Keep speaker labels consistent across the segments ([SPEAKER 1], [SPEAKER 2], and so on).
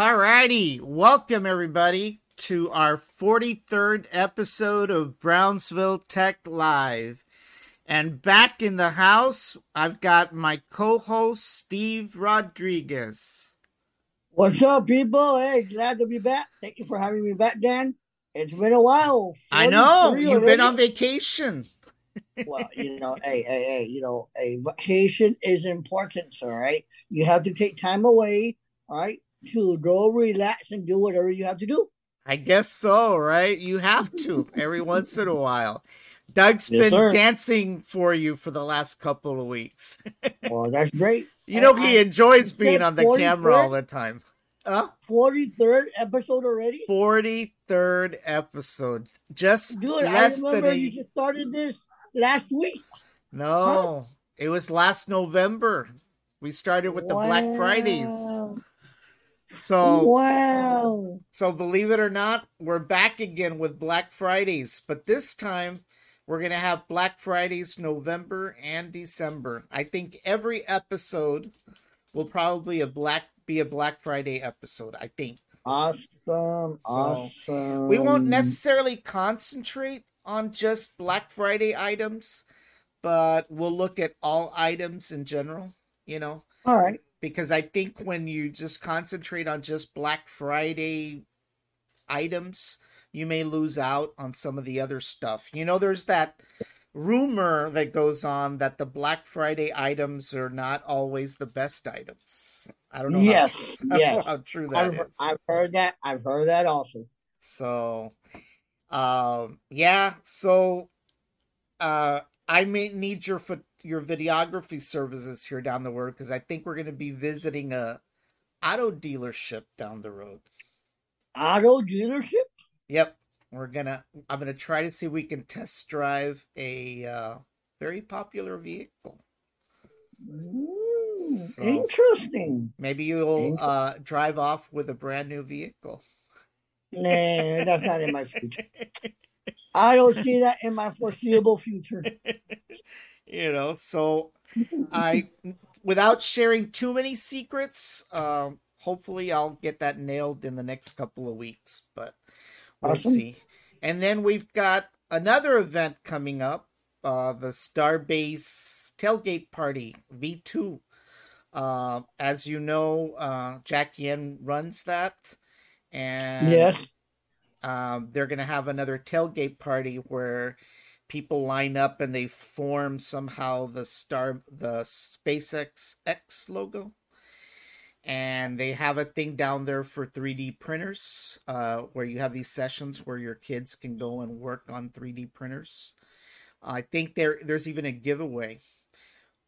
[SPEAKER 1] All righty. Welcome, everybody, to our 43rd episode of Brownsville Tech Live. And back in the house, I've got my co host, Steve Rodriguez.
[SPEAKER 2] What's up, people? Hey, glad to be back. Thank you for having me back, Dan. It's been a while.
[SPEAKER 1] I know. You've been on vacation.
[SPEAKER 2] well, you know, hey, hey, hey, you know, a vacation is important, all right? You have to take time away, all right, to go relax and do whatever you have to do.
[SPEAKER 1] I guess so, right? You have to every once in a while. Doug's
[SPEAKER 2] Yes,
[SPEAKER 1] been
[SPEAKER 2] sir.
[SPEAKER 1] dancing for you for the last couple of weeks.
[SPEAKER 2] Well, that's great.
[SPEAKER 1] You know,
[SPEAKER 2] I-
[SPEAKER 1] he
[SPEAKER 2] I-
[SPEAKER 1] enjoys being on the camera all the time. Huh?
[SPEAKER 2] 43rd episode already?
[SPEAKER 1] 43rd episode. Just
[SPEAKER 2] Dude, I
[SPEAKER 1] less than
[SPEAKER 2] remember
[SPEAKER 1] a
[SPEAKER 2] you just started this last week.
[SPEAKER 1] No, it was last November. We started with the Black Fridays.
[SPEAKER 2] Wow.
[SPEAKER 1] So,
[SPEAKER 2] Wow.
[SPEAKER 1] so believe it or not, we're back again with Black Fridays, but this time we're going to have Black Fridays November and December. I think every episode will probably a black be a Black Friday episode, I think.
[SPEAKER 2] Awesome. awesome.
[SPEAKER 1] We won't necessarily concentrate on just Black Friday items, but we'll look at all items in general, you know,
[SPEAKER 2] All right.
[SPEAKER 1] Because I think when you just concentrate on just Black Friday items, you may lose out on some of the other stuff. You know, there's that rumor that goes on that the Black Friday items are not always the best items. I don't know.
[SPEAKER 2] Yes.
[SPEAKER 1] How,
[SPEAKER 2] yes.
[SPEAKER 1] How true that
[SPEAKER 2] I've,
[SPEAKER 1] is.
[SPEAKER 2] I've heard that. I've heard that also.
[SPEAKER 1] So, um, yeah. So, uh, I may need your pho- your videography services here down the road because I think we're going to be visiting a auto dealership down the road.
[SPEAKER 2] Auto dealership?
[SPEAKER 1] Yep, we're gonna. I'm gonna try to see if we can test drive a uh, very popular vehicle.
[SPEAKER 2] Mm,
[SPEAKER 1] So-
[SPEAKER 2] Interesting.
[SPEAKER 1] Maybe you'll uh, drive off with a brand new vehicle.
[SPEAKER 2] Nah, that's not in my future. I don't see that in my foreseeable future.
[SPEAKER 1] you know so i without sharing too many secrets um hopefully i'll get that nailed in the next couple of weeks but we'll
[SPEAKER 2] Awesome.
[SPEAKER 1] see and then we've got another event coming up uh the starbase tailgate party v2 uh, as you know uh jackie n runs that and
[SPEAKER 2] Yes.
[SPEAKER 1] um, they're going to have another tailgate party where people line up and they form somehow the star the SpaceX X logo and they have a thing down there for 3D printers uh, where you have these sessions where your kids can go and work on 3D printers. I think there there's even a giveaway.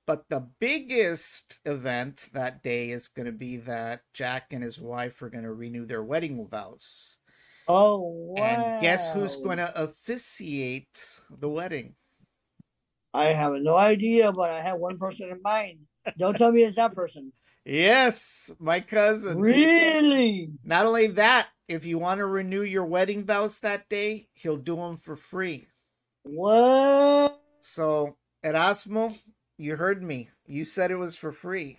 [SPEAKER 1] But the biggest event that day is going to be that Jack and his wife are going to renew their wedding vows.
[SPEAKER 2] Oh, wow.
[SPEAKER 1] And guess who's going to officiate the wedding?
[SPEAKER 2] I have no idea, but I have one person in mind. Don't tell me it's that person.
[SPEAKER 1] Yes, my cousin.
[SPEAKER 2] Really?
[SPEAKER 1] Not only that, if you want to renew your wedding vows that day, he'll do them for free.
[SPEAKER 2] What?
[SPEAKER 1] So, Erasmo, you heard me. You said it was for free.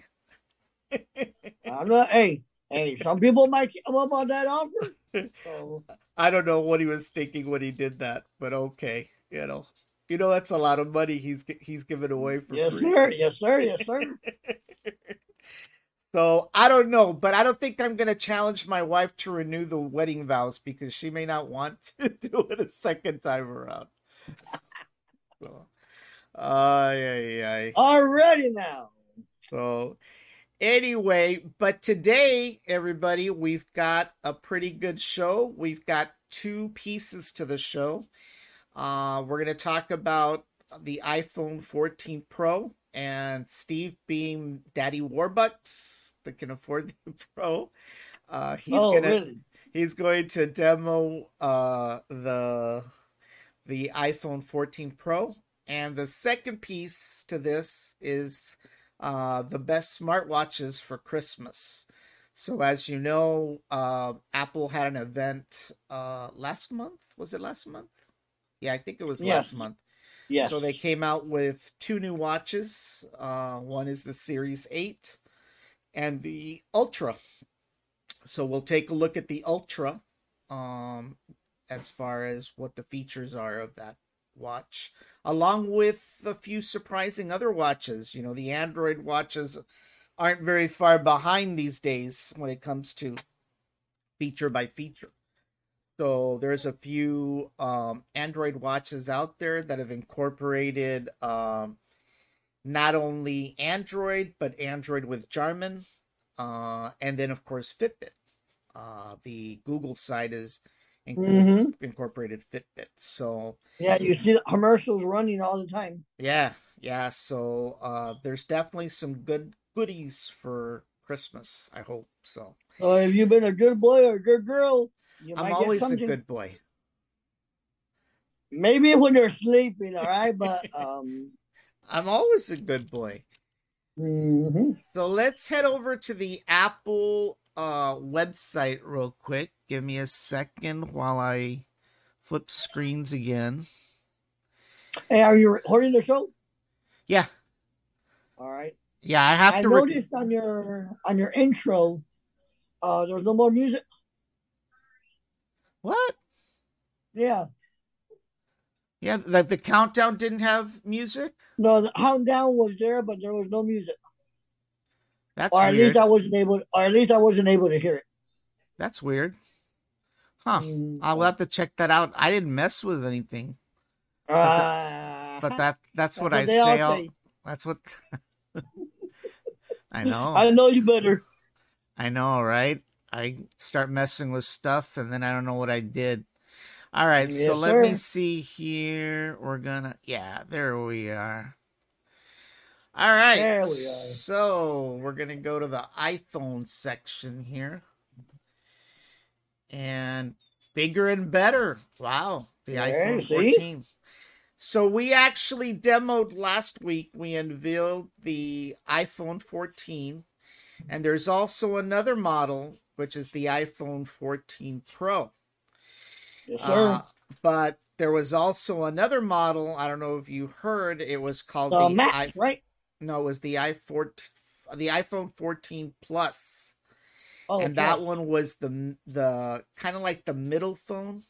[SPEAKER 2] I'm not. Hey, hey. Some people might come up on that offer. So,
[SPEAKER 1] I don't know what he was thinking when he did that, but okay, you know. You know that's a lot of money he's he's giving away for
[SPEAKER 2] yes,
[SPEAKER 1] free.
[SPEAKER 2] sir. Yes, sir. Yes, sir.
[SPEAKER 1] So I don't know, but I don't think I'm gonna challenge my wife to renew the wedding vows because she may not want to do it a second time around. So, ay, ay, ay.
[SPEAKER 2] Already now.
[SPEAKER 1] So, anyway, but today, everybody, we've got a pretty good show. We've got two pieces to the show. Uh, we're going to talk about the iPhone 14 Pro and Steve being Daddy Warbucks that can afford the Pro. Uh, he's
[SPEAKER 2] oh,
[SPEAKER 1] gonna
[SPEAKER 2] really?
[SPEAKER 1] he's going to demo uh, the the iPhone 14 Pro, and the second piece to this is uh, the best smartwatches for Christmas. So, as you know, uh, Apple had an event uh, last month. Was it last month? Yeah, I think it was
[SPEAKER 2] Yes.
[SPEAKER 1] last month.
[SPEAKER 2] Yes.
[SPEAKER 1] So they came out with two new watches. Uh, one is the Series 8 and the Ultra. So we'll take a look at the Ultra, um, as far as what the features are of that watch, along with a few surprising other watches. You know, the Android watches aren't very far behind these days when it comes to feature by feature. So there's a few um, Android watches out there that have incorporated um, not only Android but Android with Garmin, uh, and then of course Fitbit. Uh, the Google side is
[SPEAKER 2] Mm-hmm.
[SPEAKER 1] incorporated Fitbit. So
[SPEAKER 2] Yeah, you see the commercials running all the time.
[SPEAKER 1] yeah, yeah. So uh, there's definitely some good goodies for Christmas. I hope so.
[SPEAKER 2] So if you've been a good boy or a good girl, you
[SPEAKER 1] I'm always a good boy.
[SPEAKER 2] Maybe when you're sleeping, all right, but um.
[SPEAKER 1] I'm always a good boy.
[SPEAKER 2] mhm.
[SPEAKER 1] So let's head over to the Apple uh, website real quick. Give me a second while I flip screens again.
[SPEAKER 2] Hey, are you recording the show?
[SPEAKER 1] Yeah,
[SPEAKER 2] All right.
[SPEAKER 1] yeah. I have
[SPEAKER 2] I
[SPEAKER 1] to. Re-
[SPEAKER 2] noticed on your on your intro, uh, there's no more music.
[SPEAKER 1] what?
[SPEAKER 2] Yeah.
[SPEAKER 1] Yeah, like the countdown didn't have music.
[SPEAKER 2] No, the countdown was there, but there was no music.
[SPEAKER 1] That's
[SPEAKER 2] or at
[SPEAKER 1] weird.
[SPEAKER 2] least I wasn't able. Or at least I wasn't able to hear it.
[SPEAKER 1] That's weird. Huh.
[SPEAKER 2] Mm.
[SPEAKER 1] I'll have to check that out. I didn't mess with anything,
[SPEAKER 2] Uh,
[SPEAKER 1] but that that's what
[SPEAKER 2] that's
[SPEAKER 1] I say. All,
[SPEAKER 2] say.
[SPEAKER 1] that's what I know.
[SPEAKER 2] I know you better.
[SPEAKER 1] I know, right? I start messing with stuff and then I don't know what I did. All right, so
[SPEAKER 2] Yes,
[SPEAKER 1] let me see here. We're gonna, yeah, there we are. All right,
[SPEAKER 2] There we
[SPEAKER 1] so we're gonna go to the iPhone section here, and bigger and better. Wow, the
[SPEAKER 2] Yeah,
[SPEAKER 1] iPhone
[SPEAKER 2] see?
[SPEAKER 1] 14. So we actually demoed last week. We unveiled the iPhone 14, and there's also another model, which is the iPhone 14 Pro.
[SPEAKER 2] Yes, sir.
[SPEAKER 1] Uh, but there was also another model. I don't know if you heard. It was called
[SPEAKER 2] the
[SPEAKER 1] the
[SPEAKER 2] Max,
[SPEAKER 1] i.
[SPEAKER 2] right?
[SPEAKER 1] No, it was the i14, the iPhone 14 Plus,
[SPEAKER 2] Oh,
[SPEAKER 1] and that one was the the kind of like the middle phone.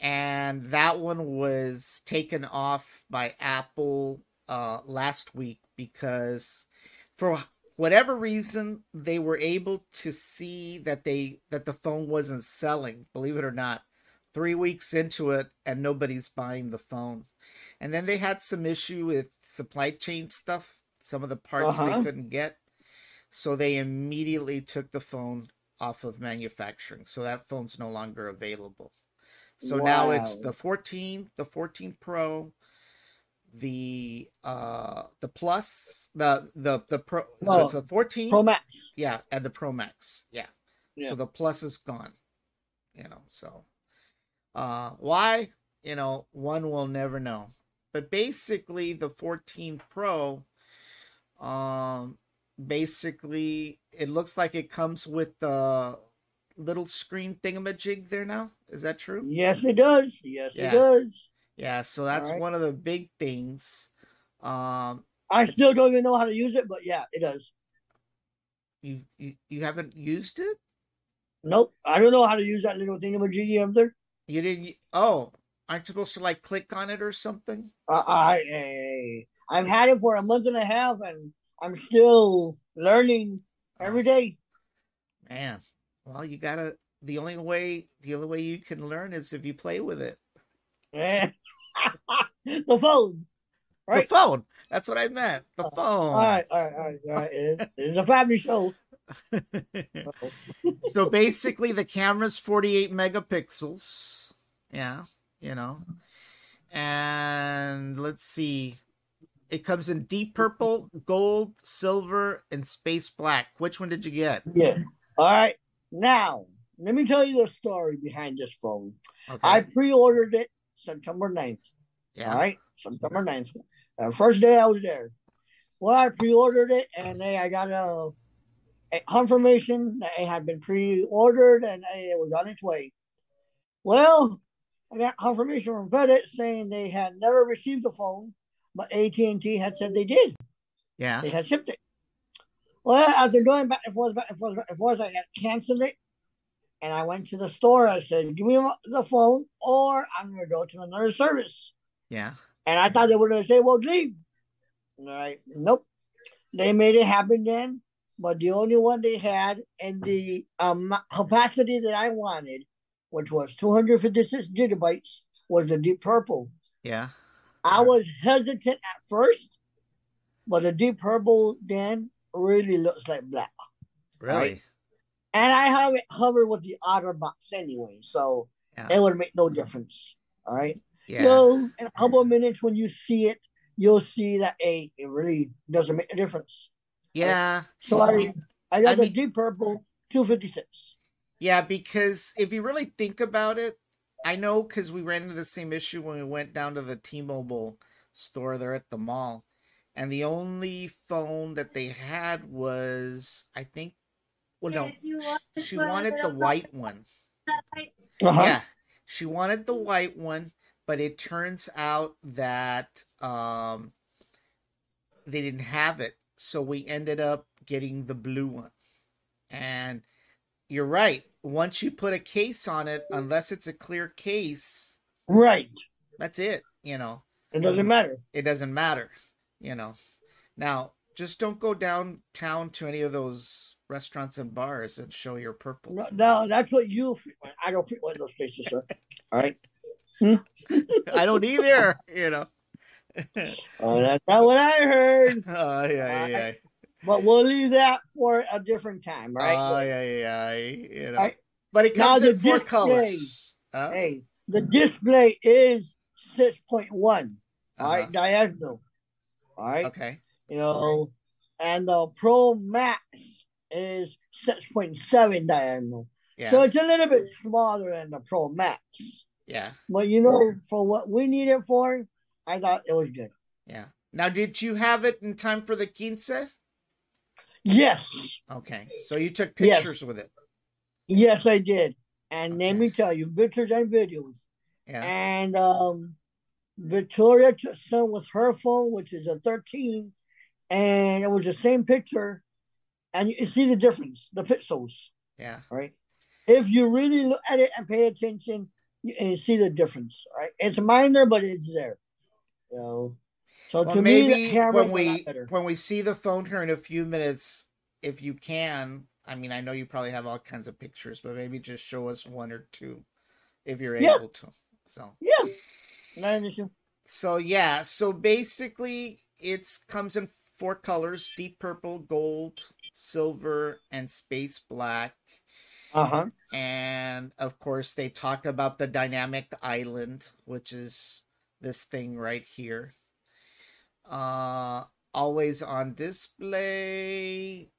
[SPEAKER 1] And that one was taken off by Apple uh, last week because, for whatever reason, they were able to see that they that the phone wasn't selling. Believe it or not, three weeks into it, and nobody's buying the phone. And then they had some issue with supply chain stuff. Some of the parts
[SPEAKER 2] Uh-huh.
[SPEAKER 1] they couldn't get, so they immediately took the phone off of manufacturing. So that phone's no longer available. So now it's the 14, the 14 Pro, the uh the Plus, the the the Pro. so it's the 14,
[SPEAKER 2] Pro Max.
[SPEAKER 1] yeah, and the Pro Max, yeah.
[SPEAKER 2] Yeah.
[SPEAKER 1] So the Plus is gone. You know, so uh why? You know, one will never know. But basically, the 14 Pro, um, basically, it looks like it comes with the little screen thingamajig there now. Is that true?
[SPEAKER 2] Yes, it does. Yes,
[SPEAKER 1] Yeah.
[SPEAKER 2] it does.
[SPEAKER 1] Yeah, so that's
[SPEAKER 2] Alright.
[SPEAKER 1] one of the big things. Um,
[SPEAKER 2] I still don't even know how to use it, but yeah, it does.
[SPEAKER 1] you you, you haven't used it?
[SPEAKER 2] Nope, I don't know how to use that little thingamajiggy up there.
[SPEAKER 1] You didn't? Oh, aren't you supposed to like click on it or something?
[SPEAKER 2] I, I, I I've had it for a month and a half, and I'm still learning oh. every day.
[SPEAKER 1] Man, well, you gotta. The only way, the only way you can learn is if you play with it.
[SPEAKER 2] Yeah. the phone, right?
[SPEAKER 1] The phone. That's what I meant. The
[SPEAKER 2] uh,
[SPEAKER 1] phone.
[SPEAKER 2] right, all right, all right, all right. It- It's a family show.
[SPEAKER 1] so basically, the camera's 48 megapixels. Yeah, you know. And let's see. It comes in deep purple, gold, silver, and space black. Which one did you get?
[SPEAKER 2] Yeah. All right. Now, let me tell you the story behind this phone.
[SPEAKER 1] Okay.
[SPEAKER 2] I pre-ordered it September 9th.
[SPEAKER 1] yeah.
[SPEAKER 2] All right, September 9th. The uh, first day I was there. Well, I pre-ordered it, and then I got a, a confirmation that it had been pre-ordered and it was on its way. Well, I got confirmation from FedEx saying they had never received the phone, but AT&T had said they did.
[SPEAKER 1] Yeah.
[SPEAKER 2] They had shipped it. Well, after going back and forth, back and forth, back and forth, I got canceled it. And I went to the store. I said, give me the phone or I'm going to go to another service.
[SPEAKER 1] Yeah.
[SPEAKER 2] And I thought they were going to say, well, leave. All right. Nope. They made it happen then. But the only one they had in the um, capacity that I wanted, which was 256 gigabytes, was the Deep Purple.
[SPEAKER 1] Yeah.
[SPEAKER 2] I was hesitant at first, but the Deep Purple then really looks like black.
[SPEAKER 1] Really?
[SPEAKER 2] Right. And I have it covered with the OtterBox anyway, so
[SPEAKER 1] Yeah.
[SPEAKER 2] it would make no difference. All right.
[SPEAKER 1] Yeah.
[SPEAKER 2] So in a couple of minutes when you see it, you'll see that a it really doesn't make a difference.
[SPEAKER 1] yeah.
[SPEAKER 2] So I I got
[SPEAKER 1] I
[SPEAKER 2] the
[SPEAKER 1] mean-
[SPEAKER 2] Deep Purple 256.
[SPEAKER 1] Yeah, because if you really think about it, I know because we ran into the same issue when we went down to the T-Mobile store there at the mall, and the only phone that they had was, I think, well, no, sh- she wanted the white one.
[SPEAKER 2] Uh-huh.
[SPEAKER 1] Yeah, she wanted the white one, but it turns out that um, they didn't have it, so we ended up getting the blue one. And you're right. Once you put a case on it, unless it's a clear case,
[SPEAKER 2] Right.
[SPEAKER 1] that's it. You know,
[SPEAKER 2] It doesn't matter.
[SPEAKER 1] it doesn't matter. You know, now just don't go downtown to any of those restaurants and bars and show your purple.
[SPEAKER 2] No, no, that's what you. frequent. I don't frequent those places, sir. All right.
[SPEAKER 1] I don't either. You know.
[SPEAKER 2] Oh, that's not what I heard.
[SPEAKER 1] Oh yeah, yeah, yeah.
[SPEAKER 2] But we'll leave that for a different time, right?
[SPEAKER 1] Oh yeah, yeah, yeah. You know.
[SPEAKER 2] Right.
[SPEAKER 1] But it
[SPEAKER 2] Now
[SPEAKER 1] comes
[SPEAKER 2] the
[SPEAKER 1] in four
[SPEAKER 2] display.
[SPEAKER 1] colors. Huh?
[SPEAKER 2] hey, the display is six point one. All right,
[SPEAKER 1] Uh-huh.
[SPEAKER 2] diagonal. All right,
[SPEAKER 1] Okay.
[SPEAKER 2] you know, and the Pro Max is six point seven diagonal.
[SPEAKER 1] Yeah.
[SPEAKER 2] So it's a little bit smaller than the Pro Max.
[SPEAKER 1] yeah.
[SPEAKER 2] But you know, for what we need it for, I thought it was good.
[SPEAKER 1] Yeah. Now, did you have it in time for the quince?
[SPEAKER 2] Yes,
[SPEAKER 1] Okay. So you took
[SPEAKER 2] Yes.
[SPEAKER 1] pictures with it.
[SPEAKER 2] yes, I did. And let
[SPEAKER 1] Okay.
[SPEAKER 2] me tell you, pictures and videos.
[SPEAKER 1] Yeah.
[SPEAKER 2] And um, Victoria took some with her phone, which is a 13, and it was the same picture. And you see the difference, the pixels,
[SPEAKER 1] Yeah.
[SPEAKER 2] right? If you really look at it and pay attention, you, and you see the difference, right? It's minor, but it's there. You know? So
[SPEAKER 1] Well,
[SPEAKER 2] to me, the
[SPEAKER 1] maybe when
[SPEAKER 2] is a lot
[SPEAKER 1] we when we see the phone here in a few minutes, if you can, I mean, I know you probably have all kinds of pictures, but maybe just show us one or two, if you're
[SPEAKER 2] Yeah.
[SPEAKER 1] able to. So.
[SPEAKER 2] Yeah, not an issue.
[SPEAKER 1] So yeah, so basically it's comes in four colors: deep purple, gold, silver, and space black.
[SPEAKER 2] Uh huh.
[SPEAKER 1] And of course, they talk about the dynamic island, which is this thing right here. Uh, always on display,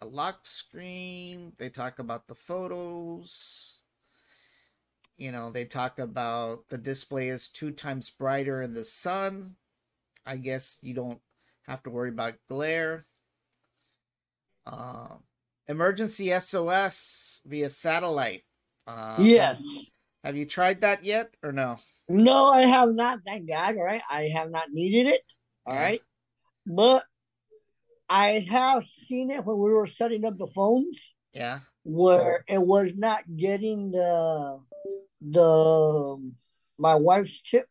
[SPEAKER 1] a lock screen. They talk about the photos. You know, they talk about the display is two times brighter in the sun. I guess you don't have to worry about glare. Uh, emergency SOS via satellite. Uh,
[SPEAKER 2] yes.
[SPEAKER 1] Have you tried that yet or no?
[SPEAKER 2] No, I have not. Thank God. All right. I have not needed it. All right. But I have seen it when we were setting up the phones
[SPEAKER 1] Yeah.
[SPEAKER 2] where it was not getting the the my wife's chip.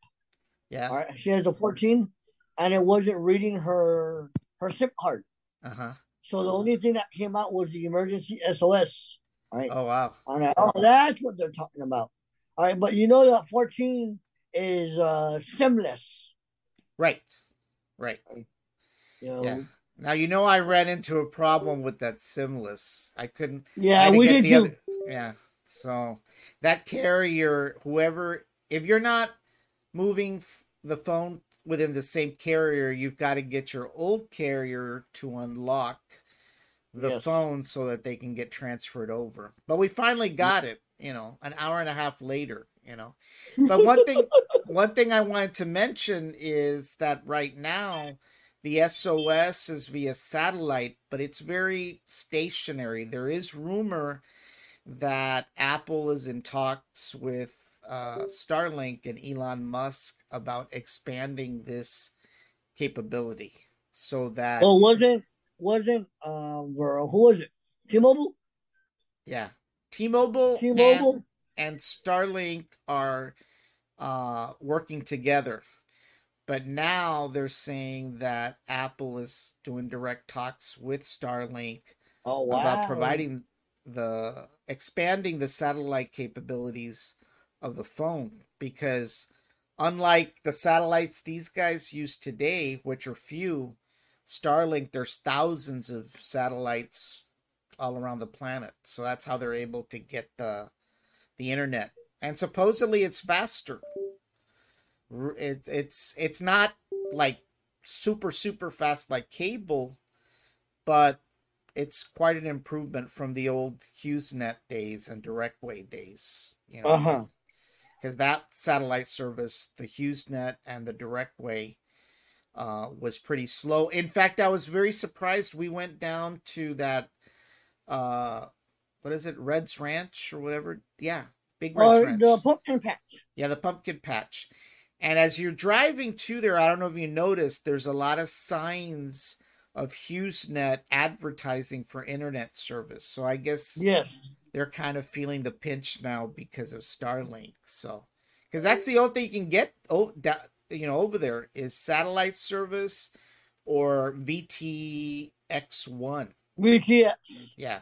[SPEAKER 1] Yeah.
[SPEAKER 2] All right. She has a 14 and it wasn't reading her her SIM card.
[SPEAKER 1] Uh huh.
[SPEAKER 2] So the only thing that came out was the emergency SOS. All right.
[SPEAKER 1] Oh wow.
[SPEAKER 2] Right. Oh, that's what they're talking about. All right, but you know that 14 is uh simless.
[SPEAKER 1] Right. Right.
[SPEAKER 2] You know?
[SPEAKER 1] Yeah. Now you know I ran into a problem with that Simless. I couldn't.
[SPEAKER 2] Yeah,
[SPEAKER 1] to
[SPEAKER 2] we
[SPEAKER 1] get
[SPEAKER 2] did
[SPEAKER 1] the other- yeah. So that carrier, whoever, if you're not moving f- the phone within the same carrier, you've got to get your old carrier to unlock the
[SPEAKER 2] Yes.
[SPEAKER 1] phone so that they can get transferred over. But we finally got it. You know, an hour and a half later. You know, but one thing, one thing I wanted to mention is that right now the SOS is via satellite, but it's very stationary. There is rumor that Apple is in talks with uh, Starlink and Elon Musk about expanding this capability so that
[SPEAKER 2] Well, wasn't wasn't um Ver- who was it? T-Mobile.
[SPEAKER 1] Yeah. T-Mobile,
[SPEAKER 2] T-Mobile.
[SPEAKER 1] And, Starlink are uh, working together. But now they're saying that Apple is doing direct talks with Starlink
[SPEAKER 2] oh wow.
[SPEAKER 1] about providing the expanding the satellite capabilities of the phone because unlike the satellites these guys use today which are few starlink there's thousands of satellites all around the planet so that's how they're able to get the the internet and supposedly it's faster it, it's it's not like super super fast like cable but it's quite an improvement from the old HughesNet days and DirecWay days. You know, because that satellite service, the HughesNet and the DirecWay, uh, was pretty slow. In fact, I was very surprised. We went down to that, uh, what is it, Red's Ranch or whatever? Yeah, Big Red's
[SPEAKER 2] Or
[SPEAKER 1] Ranch.
[SPEAKER 2] the pumpkin patch.
[SPEAKER 1] Yeah, the pumpkin patch. And as you're driving to there, I don't know if you noticed, there's a lot of signs of HughesNet advertising for internet service. So I guess
[SPEAKER 2] Yes.
[SPEAKER 1] they're kind of feeling the pinch now because of Starlink. So, because that's mm-hmm. the only thing you can get, oh, da- you know, over there is satellite service or VTX1.
[SPEAKER 2] VTX.
[SPEAKER 1] Yeah.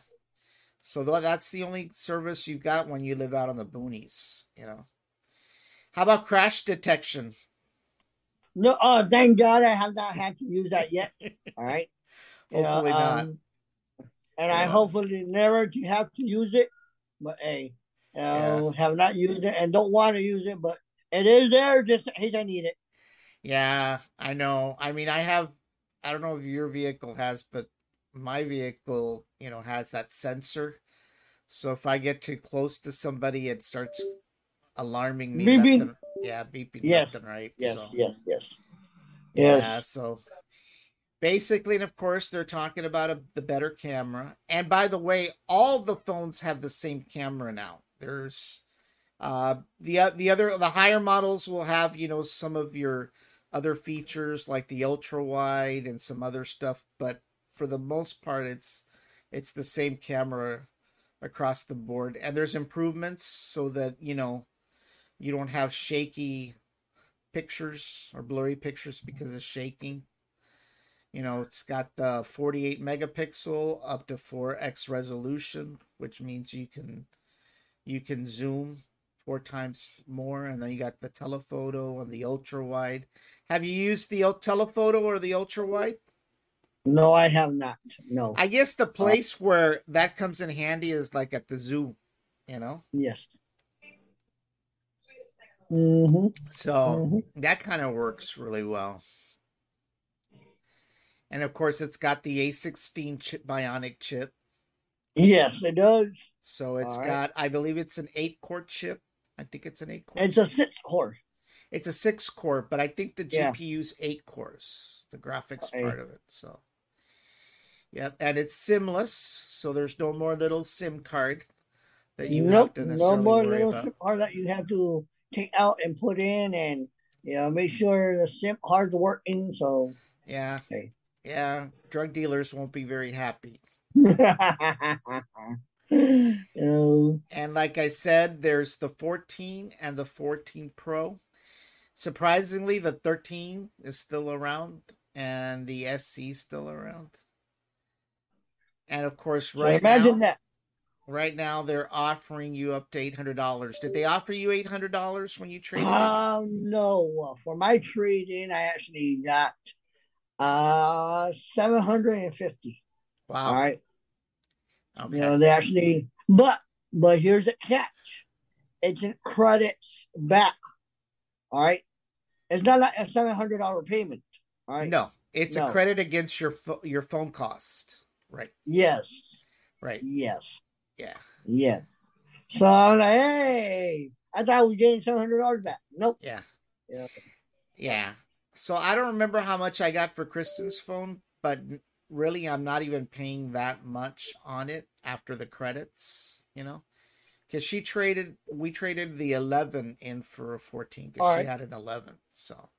[SPEAKER 1] So that's the only service you've got when you live out on the boonies, you know. How about crash detection?
[SPEAKER 2] No, oh, thank God I have not had to use that yet. All right. You know,
[SPEAKER 1] Hopefully not.
[SPEAKER 2] um, And I hopefully never to have to use it. But hey, you know, have not used it and don't want to use it, but it is there just in case I need it.
[SPEAKER 1] Yeah, I know. I mean, I have, I don't know if your vehicle has, but my vehicle, you know, has that sensor. So if I get too close to somebody, it starts alarming me.
[SPEAKER 2] Beeping.
[SPEAKER 1] and- yeah, beeping
[SPEAKER 2] Yes,
[SPEAKER 1] left and right.
[SPEAKER 2] Yes,
[SPEAKER 1] so.
[SPEAKER 2] yes, yes. Yes.
[SPEAKER 1] Yeah, so basically, and of course, they're talking about a, the better camera. And by the way, all the phones have the same camera now. There's uh the o- the other the higher models will have you know some of your other features like the ultra wide and some other stuff, but for the most part, it's it's the same camera across the board. And there's improvements so that you know you don't have shaky pictures or blurry pictures because of shaking. You know, it's got the 48 megapixel up to 4x resolution, which means you can you can zoom four times more and then you got the telephoto and the ultra wide. Have you used the telephoto or the ultra wide?
[SPEAKER 2] No, I have not. No.
[SPEAKER 1] I guess the place where that comes in handy is like at the zoo, you know?
[SPEAKER 2] yes. Mm-hmm.
[SPEAKER 1] So
[SPEAKER 2] Mhm.
[SPEAKER 1] that kind of works really well. And of course, it's got the A16 chip, bionic chip.
[SPEAKER 2] Yes, it does.
[SPEAKER 1] So it's
[SPEAKER 2] All right.
[SPEAKER 1] got, I believe it's an eight core chip. I think it's an eight core.
[SPEAKER 2] It's a six core.
[SPEAKER 1] It's a six core, but I think the
[SPEAKER 2] Yeah.
[SPEAKER 1] GPU's eight cores, the graphics part of it. So, yep, and it's SIMless, so there's no more little SIM card that you
[SPEAKER 2] nope,
[SPEAKER 1] have to
[SPEAKER 2] no more
[SPEAKER 1] worry
[SPEAKER 2] little
[SPEAKER 1] about.
[SPEAKER 2] SIM card that you have to take out and put in, and you know make sure the SIM card's working. So,
[SPEAKER 1] Yeah,
[SPEAKER 2] Okay.
[SPEAKER 1] yeah, drug dealers won't be very happy. And like I said, there's the 14 and the 14 Pro. Surprisingly, the 13 is still around and the SE is still around. And of course,
[SPEAKER 2] so
[SPEAKER 1] right
[SPEAKER 2] imagine
[SPEAKER 1] now,
[SPEAKER 2] that.
[SPEAKER 1] right now they're offering you up to $800. Did they offer you $800 when you traded?
[SPEAKER 2] Um, no, for my trade in, I actually got uh seven hundred and fifty.
[SPEAKER 1] wow.
[SPEAKER 2] All right.
[SPEAKER 1] Okay.
[SPEAKER 2] You know, they actually, but but here's the catch: it's in credits back. All right, it's not like a seven hundred dollar payment. All right.
[SPEAKER 1] No, it's a credit against your your phone cost. Right.
[SPEAKER 2] Yes.
[SPEAKER 1] Right.
[SPEAKER 2] Yes.
[SPEAKER 1] Yeah.
[SPEAKER 2] Yes. So I'm like, hey, I thought I was getting seven hundred dollars back. Nope.
[SPEAKER 1] Yeah.
[SPEAKER 2] Yeah.
[SPEAKER 1] Yeah. So I don't remember how much I got for Kristen's phone, but really I'm not even paying that much on it after the credits, you know? Cuz she traded we traded the 11 in for a 14 cuz she
[SPEAKER 2] right.
[SPEAKER 1] had an 11. So,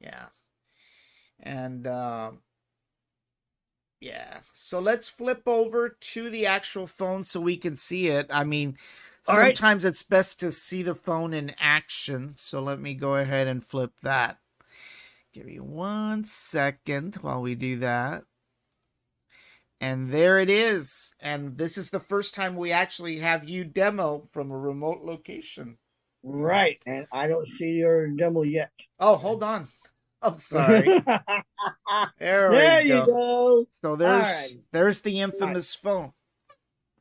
[SPEAKER 1] yeah. And um Yeah. So let's flip over to the actual phone so we can see it. I mean,
[SPEAKER 2] All right.
[SPEAKER 1] sometimes it's best to see the phone in action. So let me go ahead and flip that. Give me one second while we do that. And there it is. And this is the first time we actually have you demo from a remote location.
[SPEAKER 2] Right. And I don't see your demo yet.
[SPEAKER 1] Oh, hold on. I'm sorry. There,
[SPEAKER 2] there
[SPEAKER 1] we
[SPEAKER 2] you
[SPEAKER 1] go.
[SPEAKER 2] go.
[SPEAKER 1] So there's
[SPEAKER 2] right.
[SPEAKER 1] there's the infamous phone.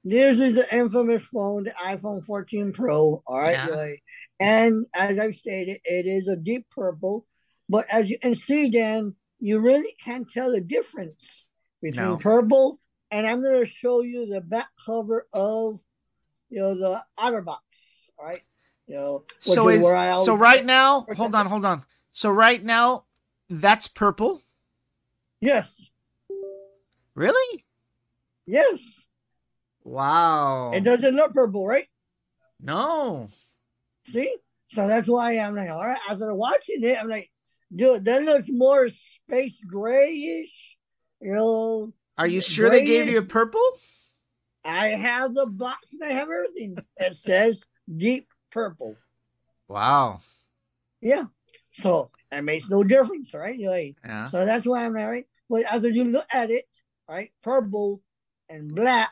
[SPEAKER 2] This is the infamous phone, the iPhone 14 Pro. All right.
[SPEAKER 1] Yeah.
[SPEAKER 2] right. And as I've stated, it is a deep purple. But as you can see, Dan, you really can't tell the difference between
[SPEAKER 1] No.
[SPEAKER 2] purple and I'm going to show you the back cover of you know the OtterBox. All right. You know,
[SPEAKER 1] So is
[SPEAKER 2] where I
[SPEAKER 1] so right now, hold on, hold on. So right now, that's purple.
[SPEAKER 2] Yes.
[SPEAKER 1] Really?
[SPEAKER 2] Yes.
[SPEAKER 1] Wow.
[SPEAKER 2] It doesn't look purple, right?
[SPEAKER 1] no.
[SPEAKER 2] See? So that's why I'm like, all right, after watching it, I'm like, dude, that looks more space grayish. You know,
[SPEAKER 1] Are you sure they gave you a purple?
[SPEAKER 2] I have the box and I have everything. It says deep purple.
[SPEAKER 1] Wow.
[SPEAKER 2] Yeah. So it makes no difference, right? Like,
[SPEAKER 1] Yeah.
[SPEAKER 2] so that's why I'm right? But after you look at it, right, purple and black,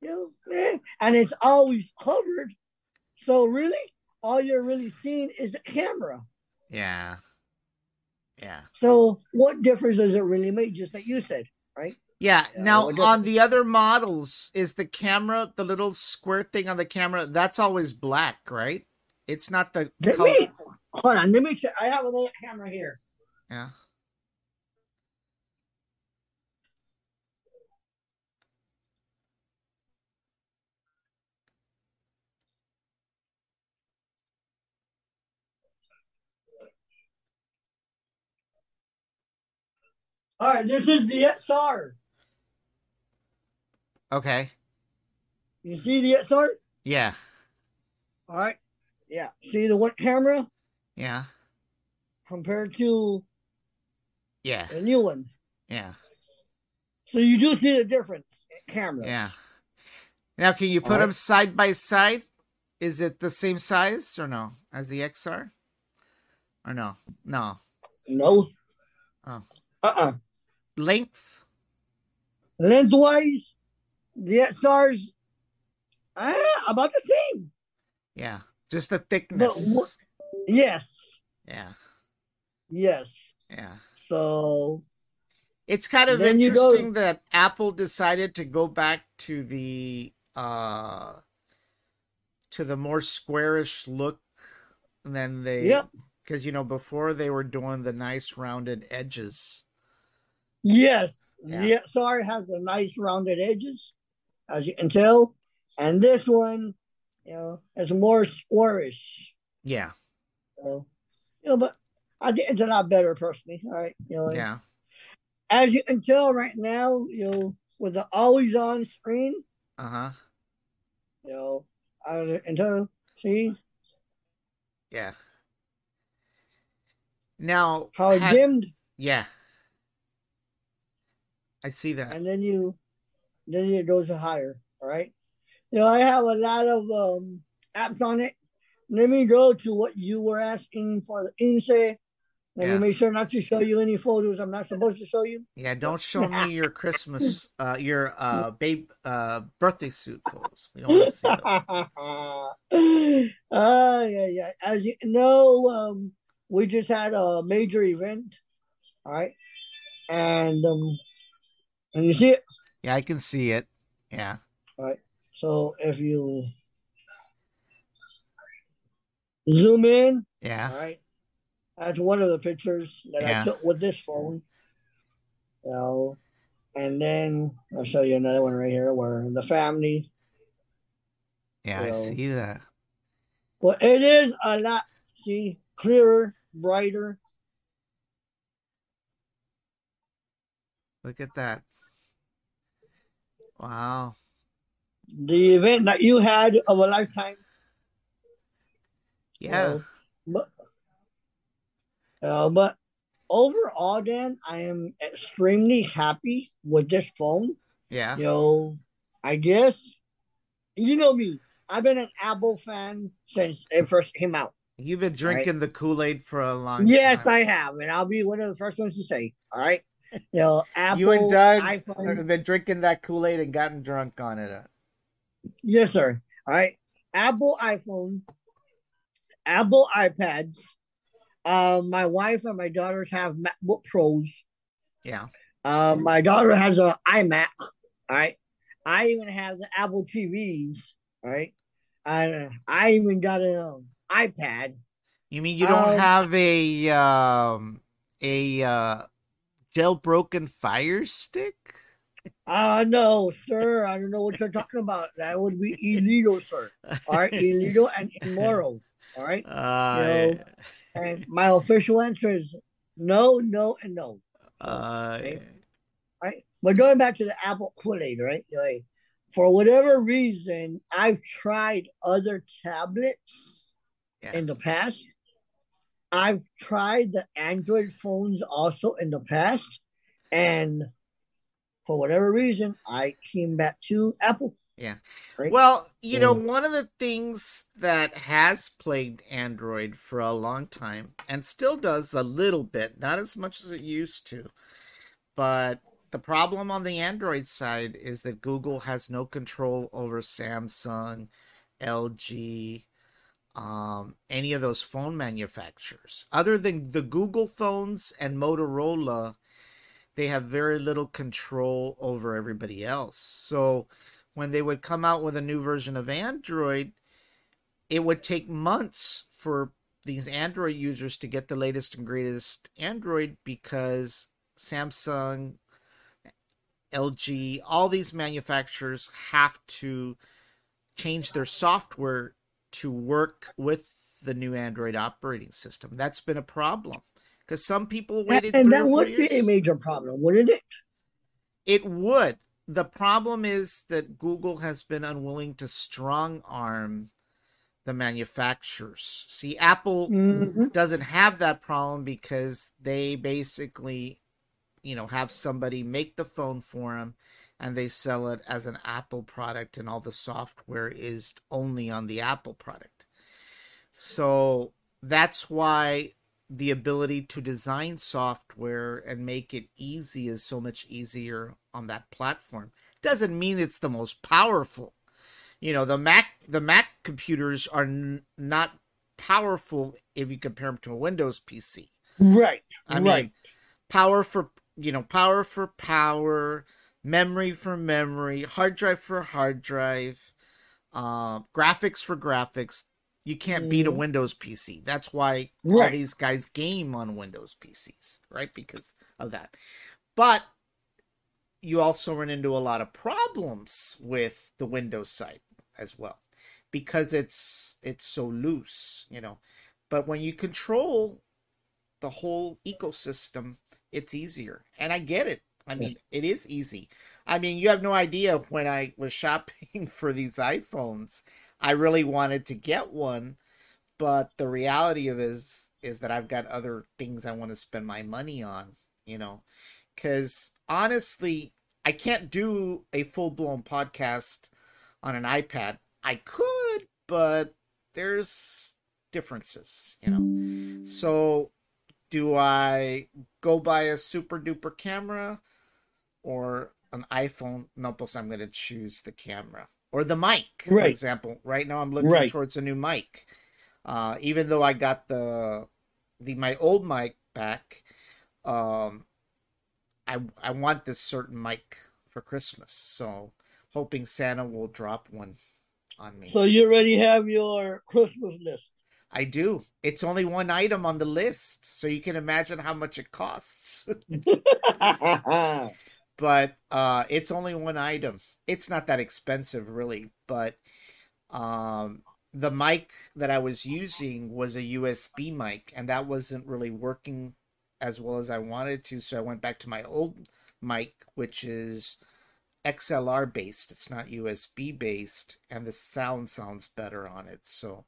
[SPEAKER 2] you know, eh, and it's always covered. So really, all you're really seeing is the camera.
[SPEAKER 1] Yeah. Yeah.
[SPEAKER 2] So what difference does it really make? Just like you said, right?
[SPEAKER 1] Yeah.
[SPEAKER 2] Yeah,
[SPEAKER 1] now on the other models, is the camera the little square thing on the camera? That's always black, right? It's not the color.
[SPEAKER 2] me hold on. Let me check. I have another camera here.
[SPEAKER 1] Yeah.
[SPEAKER 2] All right, this is the XR.
[SPEAKER 1] Okay.
[SPEAKER 2] You see the XR?
[SPEAKER 1] Yeah.
[SPEAKER 2] All right. Yeah. See the one camera
[SPEAKER 1] Yeah.
[SPEAKER 2] compared to
[SPEAKER 1] Yeah.
[SPEAKER 2] the new one.
[SPEAKER 1] Yeah.
[SPEAKER 2] So you do see the difference in camera.
[SPEAKER 1] Yeah. Now, can you put
[SPEAKER 2] Alright.
[SPEAKER 1] them side by side? Is it the same size or no as the XR? Or no? No.
[SPEAKER 2] No.
[SPEAKER 1] Oh.
[SPEAKER 2] Uh-uh.
[SPEAKER 1] Length?
[SPEAKER 2] Lengthwise, the XR's ah, about the same.
[SPEAKER 1] Yeah. Just the thickness.
[SPEAKER 2] Yes.
[SPEAKER 1] Yeah.
[SPEAKER 2] Yes.
[SPEAKER 1] Yeah.
[SPEAKER 2] So
[SPEAKER 1] It's kind of
[SPEAKER 2] you go-
[SPEAKER 1] interesting that Apple decided to go back to the uh to the more squarish look than they
[SPEAKER 2] Yep.
[SPEAKER 1] because you know before they were doing the nice rounded edges.
[SPEAKER 2] Yes,
[SPEAKER 1] Yeah.
[SPEAKER 2] the XR has the nice rounded edges, as you can tell, and this one, you know, is more squarish.
[SPEAKER 1] Yeah.
[SPEAKER 2] So, you know, but I think it's a lot better personally. All right, you know,
[SPEAKER 1] Yeah.
[SPEAKER 2] as you can tell right now, you know, with the always on screen,
[SPEAKER 1] Uh-huh.
[SPEAKER 2] you know, I until see
[SPEAKER 1] Yeah. Now
[SPEAKER 2] how
[SPEAKER 1] have-
[SPEAKER 2] dimmed,
[SPEAKER 1] Yeah. I see that.
[SPEAKER 2] and then you, then it goes higher. All right, you know, I have a lot of um apps on it. Let me go to what you were asking for the quince. Let
[SPEAKER 1] Yeah.
[SPEAKER 2] me make sure not to show you any photos I'm not supposed to show you.
[SPEAKER 1] Yeah, don't show me your Christmas uh your uh babe uh birthday suit photos. We don't want to see those.
[SPEAKER 2] uh, yeah, yeah. As you know, um, we just had a major event, all right, and um, and you see it.
[SPEAKER 1] Yeah, I can see it. Yeah. All right.
[SPEAKER 2] So if you zoom in,
[SPEAKER 1] Yeah.
[SPEAKER 2] right, that's one of the pictures that
[SPEAKER 1] Yeah.
[SPEAKER 2] I took with this phone. You know, and then I'll show you another one right here where the family.
[SPEAKER 1] Yeah, I
[SPEAKER 2] Well,
[SPEAKER 1] see that.
[SPEAKER 2] Well, it is a lot, see, clearer, brighter.
[SPEAKER 1] Look at that. Wow.
[SPEAKER 2] The event that you had of a lifetime.
[SPEAKER 1] Yeah.
[SPEAKER 2] But, uh, but overall, Dan, I am extremely happy with this phone.
[SPEAKER 1] Yeah.
[SPEAKER 2] You know, I guess you know me. I've been an Apple fan since it first came out.
[SPEAKER 1] You've been drinking the Kool Aid for a long
[SPEAKER 2] Yes,
[SPEAKER 1] time.
[SPEAKER 2] Yes, I have, andLl be one of the first ones to say. All right, you know, Apple.
[SPEAKER 1] you and Doug
[SPEAKER 2] iPhone.
[SPEAKER 1] have been drinking that Kool Aid and gotten drunk on it.
[SPEAKER 2] Yes, sir. All right, Apple iPhone, Apple iPads. Um, my wife and my daughters have MacBook Pros.
[SPEAKER 1] Yeah.
[SPEAKER 2] Um, my daughter has an iMac. All right. I even have the Apple TVs. All right. And I even got an um, iPad.
[SPEAKER 1] You mean you don't
[SPEAKER 2] Um,
[SPEAKER 1] have a um a uh jailbroken fire stick?
[SPEAKER 2] Uh no, sir. I don't know what you're talking about. That would be illegal, sir. All right, illegal and immoral. All right.
[SPEAKER 1] Uh.
[SPEAKER 2] And my official answer is no, no, and no.
[SPEAKER 1] uh,
[SPEAKER 2] Okay. right? But going back to the Apple Kool-Aid, right? Like, for whatever reason, I've tried other tablets
[SPEAKER 1] Yeah.
[SPEAKER 2] in the past. I've tried the Android phones also in the past, and for whatever reason, I came back to Apple.
[SPEAKER 1] Yeah.
[SPEAKER 2] Right?
[SPEAKER 1] Well, you know, one of the things that has plagued Android for a long time and still does a little bit, not as much as it used to, but the problem on the Android side is that Google has no control over Samsung, LG, um, any of those phone manufacturers. Other than the Google phones and Motorola, they have very little control over everybody else. So when they would come out with a new version of Android, it would take months for these Android users to get the latest and greatest Android because Samsung, LG, all these manufacturers have to change their software to work with the new Android operating system. That's been a problem because some people waited
[SPEAKER 2] and that would
[SPEAKER 1] years.
[SPEAKER 2] be a major problem, wouldn't it?
[SPEAKER 1] It would. The problem is that Google has been unwilling to strong arm the manufacturers. See, Apple
[SPEAKER 2] Mhm.
[SPEAKER 1] doesn't have that problem because they basically, you know, have somebody make the phone for them and they sell it as an Apple product and all the software is only on the Apple product. So that's why the ability to design software and make it easy is so much easier on that platform. Doesn't mean it's the most powerful. You know, the Mac the Mac computers are n- not powerful if you compare them to a Windows PC.
[SPEAKER 2] Right.
[SPEAKER 1] I mean, power for you know, power for power, memory for memory, hard drive for hard drive, uh, graphics for graphics. You can't beat a
[SPEAKER 2] Mhm.
[SPEAKER 1] Windows PC. That's why all
[SPEAKER 2] Right.
[SPEAKER 1] these guys game on Windows PCs, right? Because of that. But you also run into a lot of problems with the Windows side as well because it's it's so loose, you know. But when you control the whole ecosystem, it's easier. And I get it. I mean, it is easy. I mean, you have no idea when I was shopping for these iPhones, I really wanted to get one, but the reality of it is is that I've got other things I want to spend my money on, you know. Cuz honestly, I can't do a full-blown podcast on an iPad. I could, but there's differences, you know. So, do I go buy a super duper camera or an iPhone? No, plus I'm going to choose the camera or the mic, for
[SPEAKER 2] Right.
[SPEAKER 1] example. Right now, I'm looking
[SPEAKER 2] Right.
[SPEAKER 1] towards a new mic. Uh, even though I got the the my old mic back, um, I I want this certain mic for Christmas. So, hoping Santa will drop one on me.
[SPEAKER 2] So you already have your Christmas list.
[SPEAKER 1] I do. It's only one item on the list, so you can imagine how much it costs. but uh it's only one item. It's not that expensive really, but um the mic that I was using was a USB mic and that wasn't really working as well as I wanted to, so I went back to my old mic which is XLR based. It's not USB based and the sound sounds better on it. So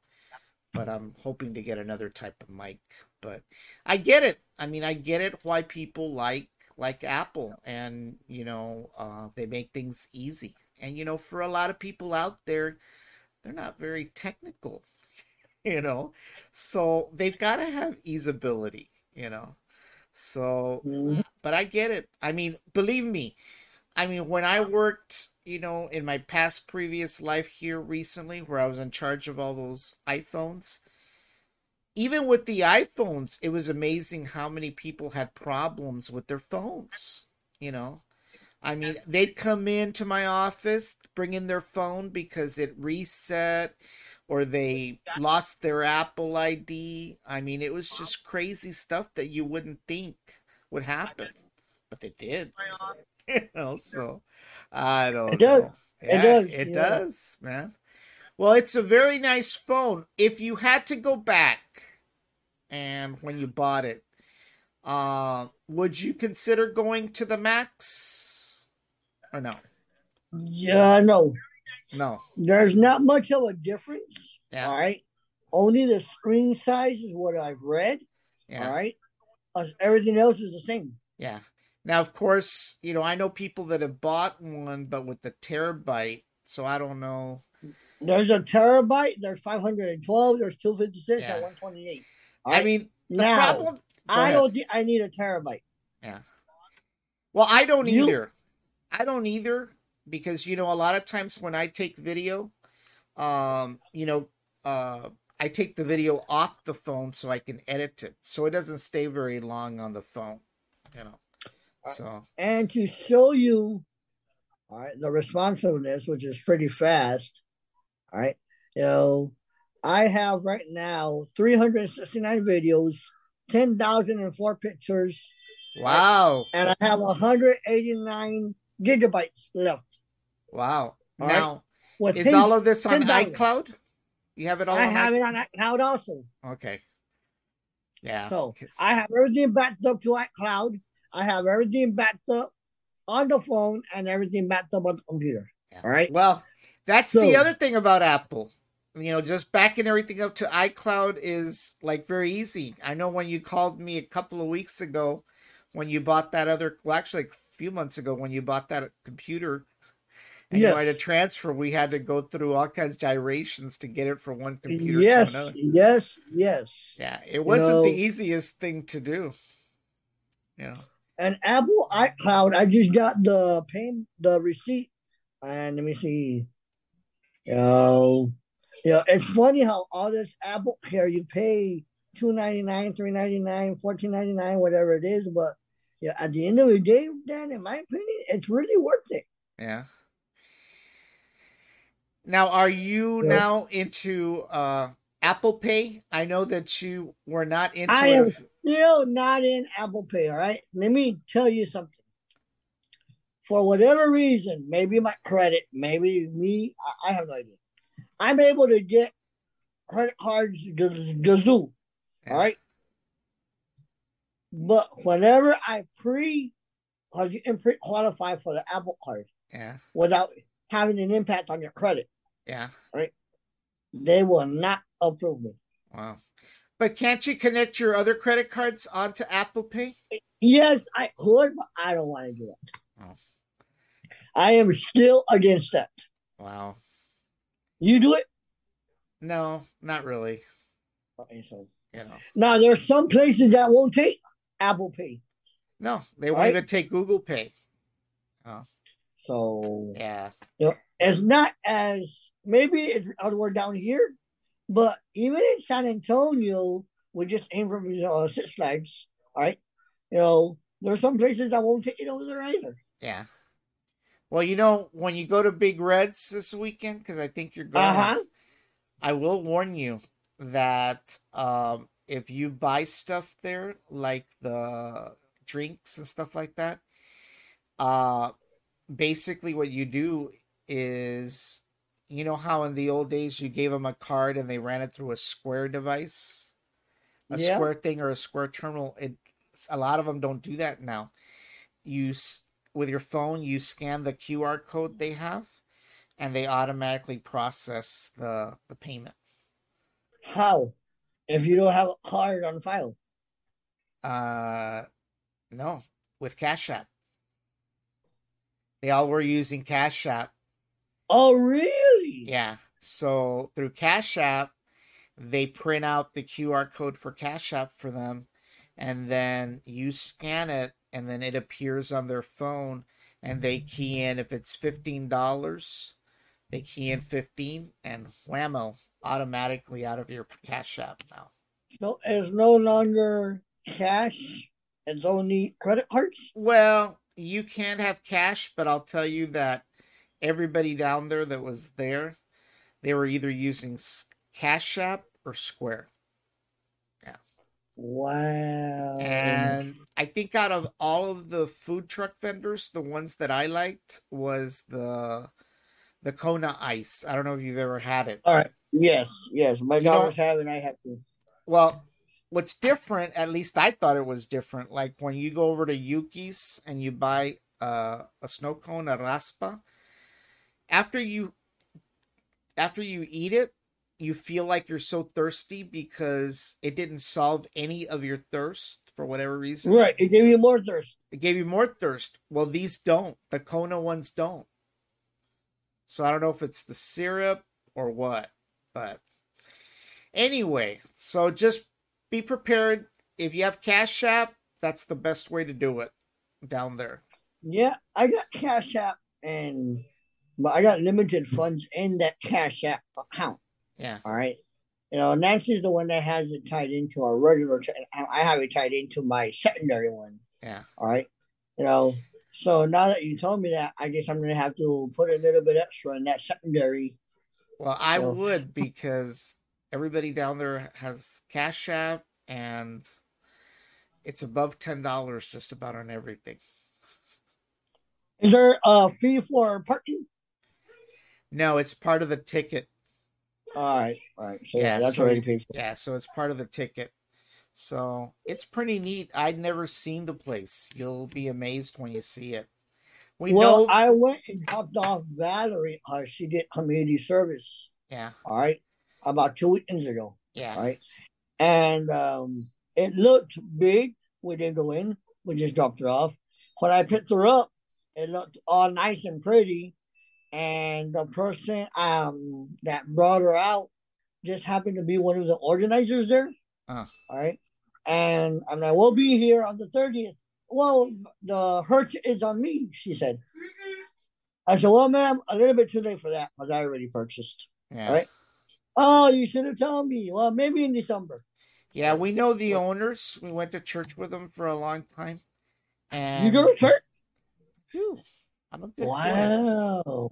[SPEAKER 1] but I'm hoping to get another type of mic. But I get it. I mean, I get it why people like like Apple, and you know, uh, they make things easy. And you know, for a lot of people out there, they're not very technical, you know, so they've got to have easeability, you know. So,
[SPEAKER 2] Mhm.
[SPEAKER 1] but I get it. I mean, believe me, I mean, when I worked, you know, in my past previous life here recently, where I was in charge of all those iPhones, even with the iPhones, it was amazing how many people had problems with their phones. You know, I mean, they'd come into my office, bring in their phone because it reset or they lost their Apple ID. I mean, it was just crazy stuff that you wouldn't think would happen, but they did. you know, so I don't
[SPEAKER 2] It does.
[SPEAKER 1] know.
[SPEAKER 2] It does,
[SPEAKER 1] It
[SPEAKER 2] yeah.
[SPEAKER 1] does, man. Well, it's a very nice phone. If you had to go back and when you bought it, uh, would you consider going to the Max or no?
[SPEAKER 2] Yeah, no,
[SPEAKER 1] No.
[SPEAKER 2] there's not much of a difference.
[SPEAKER 1] Yeah.
[SPEAKER 2] All right. Only the screen size is what I've read.
[SPEAKER 1] Yeah.
[SPEAKER 2] All right. Uh, everything else is the same.
[SPEAKER 1] Yeah. Now, of course, you know, I know people that have bought one, but with the terabyte, so I don't know.
[SPEAKER 2] There's a terabyte. There's 512. There's 256
[SPEAKER 1] Yeah.
[SPEAKER 2] and 128. All
[SPEAKER 1] I
[SPEAKER 2] right?
[SPEAKER 1] mean, the
[SPEAKER 2] now
[SPEAKER 1] problem.
[SPEAKER 2] I don't. I need a terabyte. Yeah.
[SPEAKER 1] Well, I don't
[SPEAKER 2] You-
[SPEAKER 1] either. I don't either because you know a lot of times when I take video, um, you know, uh, I take the video off the phone so I can edit it, so it doesn't stay very long on the phone. You know,
[SPEAKER 2] Uh,
[SPEAKER 1] so
[SPEAKER 2] And to show you, all right, the responsiveness, which is pretty fast. All right. You know, I have right now 369 videos, 10,004 pictures,
[SPEAKER 1] wow,
[SPEAKER 2] and I have 189 gigabytes left.
[SPEAKER 1] Wow.
[SPEAKER 2] All right.
[SPEAKER 1] now,
[SPEAKER 2] With
[SPEAKER 1] is
[SPEAKER 2] 10
[SPEAKER 1] all of this on
[SPEAKER 2] 10,000.
[SPEAKER 1] iCloud? You have it all
[SPEAKER 2] I
[SPEAKER 1] on
[SPEAKER 2] have
[SPEAKER 1] iCloud?
[SPEAKER 2] it on iCloud also.
[SPEAKER 1] Okay. Yeah.
[SPEAKER 2] So I have everything backed up to iCloud. I have everything backed up on the phone and everything backed up on the computer.
[SPEAKER 1] Yeah.
[SPEAKER 2] All right.
[SPEAKER 1] Well, that's the other thing about Apple. You know, just backing everything up to iCloud is like very easy. I know when you called me a couple of weeks ago when you bought that other, well, actually, a few months ago when you bought that computer and
[SPEAKER 2] Yes.
[SPEAKER 1] you had to transfer, we had to go through all kinds of gyrations to get it from one computer
[SPEAKER 2] Yes,
[SPEAKER 1] to another.
[SPEAKER 2] yes, yes.
[SPEAKER 1] Yeah, it wasn't
[SPEAKER 2] know-
[SPEAKER 1] the easiest thing to do. You know,
[SPEAKER 2] And Apple iCloud, I just got the pay the receipt, and let me see. You know, you know, it's funny how all this Apple here you pay two ninety nine, three ninety nine, fourteen ninety nine, whatever it is, but yeah, at the end of the day, Dan, in my opinion, it's really worth it.
[SPEAKER 1] yeah. Now, are you
[SPEAKER 2] Yeah.
[SPEAKER 1] now into uh, Apple Pay? I know that you were not into
[SPEAKER 2] I am still not in Apple Pay. All right, let me tell you something. For whatever reason, maybe my credit, maybe me, I, I have no idea. I'm able to get credit cards the zoo.
[SPEAKER 1] Yeah.
[SPEAKER 2] All right. But whenever I pre, because you can pre qualify for the Apple card
[SPEAKER 1] Yeah,
[SPEAKER 2] without having an impact on your credit,
[SPEAKER 1] yeah. Right.
[SPEAKER 2] They will not approve me.
[SPEAKER 1] Wow. But can't you connect your other credit cards onto Apple Pay?
[SPEAKER 2] Yes, I could, but I don't want to do it.
[SPEAKER 1] Oh.
[SPEAKER 2] I am still against that.
[SPEAKER 1] Wow.
[SPEAKER 2] You do it?
[SPEAKER 1] No, not really.
[SPEAKER 2] Okay, so
[SPEAKER 1] You know,
[SPEAKER 2] now there's some places that won't take Apple Pay.
[SPEAKER 1] no, they won't
[SPEAKER 2] Right.
[SPEAKER 1] even take Google Pay. Oh.
[SPEAKER 2] So
[SPEAKER 1] Yeah,
[SPEAKER 2] it's not as maybe it's we're down here, but even in San Antonio, we just came from uh, Six Flags, right? You know, there's some places that won't take it over there either.
[SPEAKER 1] yeah. Well, you know, when you go to Big Reds this weekend, because I think you're going,
[SPEAKER 2] Uh huh.
[SPEAKER 1] I will warn you that um, if you buy stuff there, like the drinks and stuff like that, uh, basically what you do is, you know how in the old days you gave them a card and they ran it through a square device, a
[SPEAKER 2] Yeah.
[SPEAKER 1] square thing or a square terminal. It a lot of them don't do that now. You with your phone, you scan the QR code they have, and they automatically process the the payment.
[SPEAKER 2] How? If you don't have a card on file.
[SPEAKER 1] Uh, no, with Cash App. They all were using Cash App.
[SPEAKER 2] Oh, really?
[SPEAKER 1] Yeah. So through Cash App, they print out the QR code for Cash App for them, and then you scan it, and then it appears on their phone, and they key in if it's fifteen dollars, they key in fifteen, and whammo, automatically out of your Cash App now.
[SPEAKER 2] So it's no longer cash. It's only credit cards.
[SPEAKER 1] Well, you can't have cash, but I'll tell you that everybody down there that was there, they were either using Cash App or Square. Yeah.
[SPEAKER 2] Wow.
[SPEAKER 1] And I think out of all of the food truck vendors, the ones that I liked was the the Kona Ice. I don't know if you've ever had it.
[SPEAKER 2] All right. Yes. Yes. My daughter's having. I have to.
[SPEAKER 1] Well, what's different, at least I thought it was different, like when you go over to Yuki's and you buy uh, a snow cone, a raspa, after you after you eat it, you feel like you're so thirsty because it didn't solve any of your thirst for whatever reason.
[SPEAKER 2] Right. It gave you more thirst.
[SPEAKER 1] It gave you more thirst. Well, these don't. The Kona ones don't. So I don't know if it's the syrup or what, but anyway, so just be prepared. If you have Cash App, that's the best way to do it down there.
[SPEAKER 2] Yeah, I got Cash App and but I got limited funds in that Cash App account.
[SPEAKER 1] Yeah.
[SPEAKER 2] All right. You know, Nancy's the one that has it tied into our regular. T- I have it tied into my secondary one.
[SPEAKER 1] Yeah.
[SPEAKER 2] All right. You know, so now that you told me that, I guess I'm gonna have to put a little bit extra in that secondary.
[SPEAKER 1] Well, I would because everybody down there has Cash App and it's above $10 just about on everything.
[SPEAKER 2] Is there a fee for parking?
[SPEAKER 1] No, it's part of the ticket.
[SPEAKER 2] All right. All right. So yeah, that's
[SPEAKER 1] so
[SPEAKER 2] already paid for.
[SPEAKER 1] Yeah, so it's part of the ticket. So it's pretty neat. I'd never seen the place. You'll be amazed when you see it. We
[SPEAKER 2] well,
[SPEAKER 1] know.
[SPEAKER 2] I went and dropped off Valerie. Uh, she did community service.
[SPEAKER 1] yeah,
[SPEAKER 2] All right, about two weekends ago.
[SPEAKER 1] yeah,
[SPEAKER 2] All right, and um, it looked big. We didn't go in. We just dropped her off. When I picked her up, it looked all nice and pretty. And the person um that brought her out just happened to be one of the organizers there.
[SPEAKER 1] Uh.
[SPEAKER 2] All right, and I'm like, we'll be here on the thirtieth. Well, the hurt is on me, she said. I said, well, ma'am, a little bit too late for that because I already purchased.
[SPEAKER 1] yeah.
[SPEAKER 2] Alright. Oh, you should have told me. Well, maybe in December.
[SPEAKER 1] Yeah, we know the owners. We went to church with them for a long time. And
[SPEAKER 2] You go to church?
[SPEAKER 1] Phew, I'm a good boy.
[SPEAKER 2] Wow.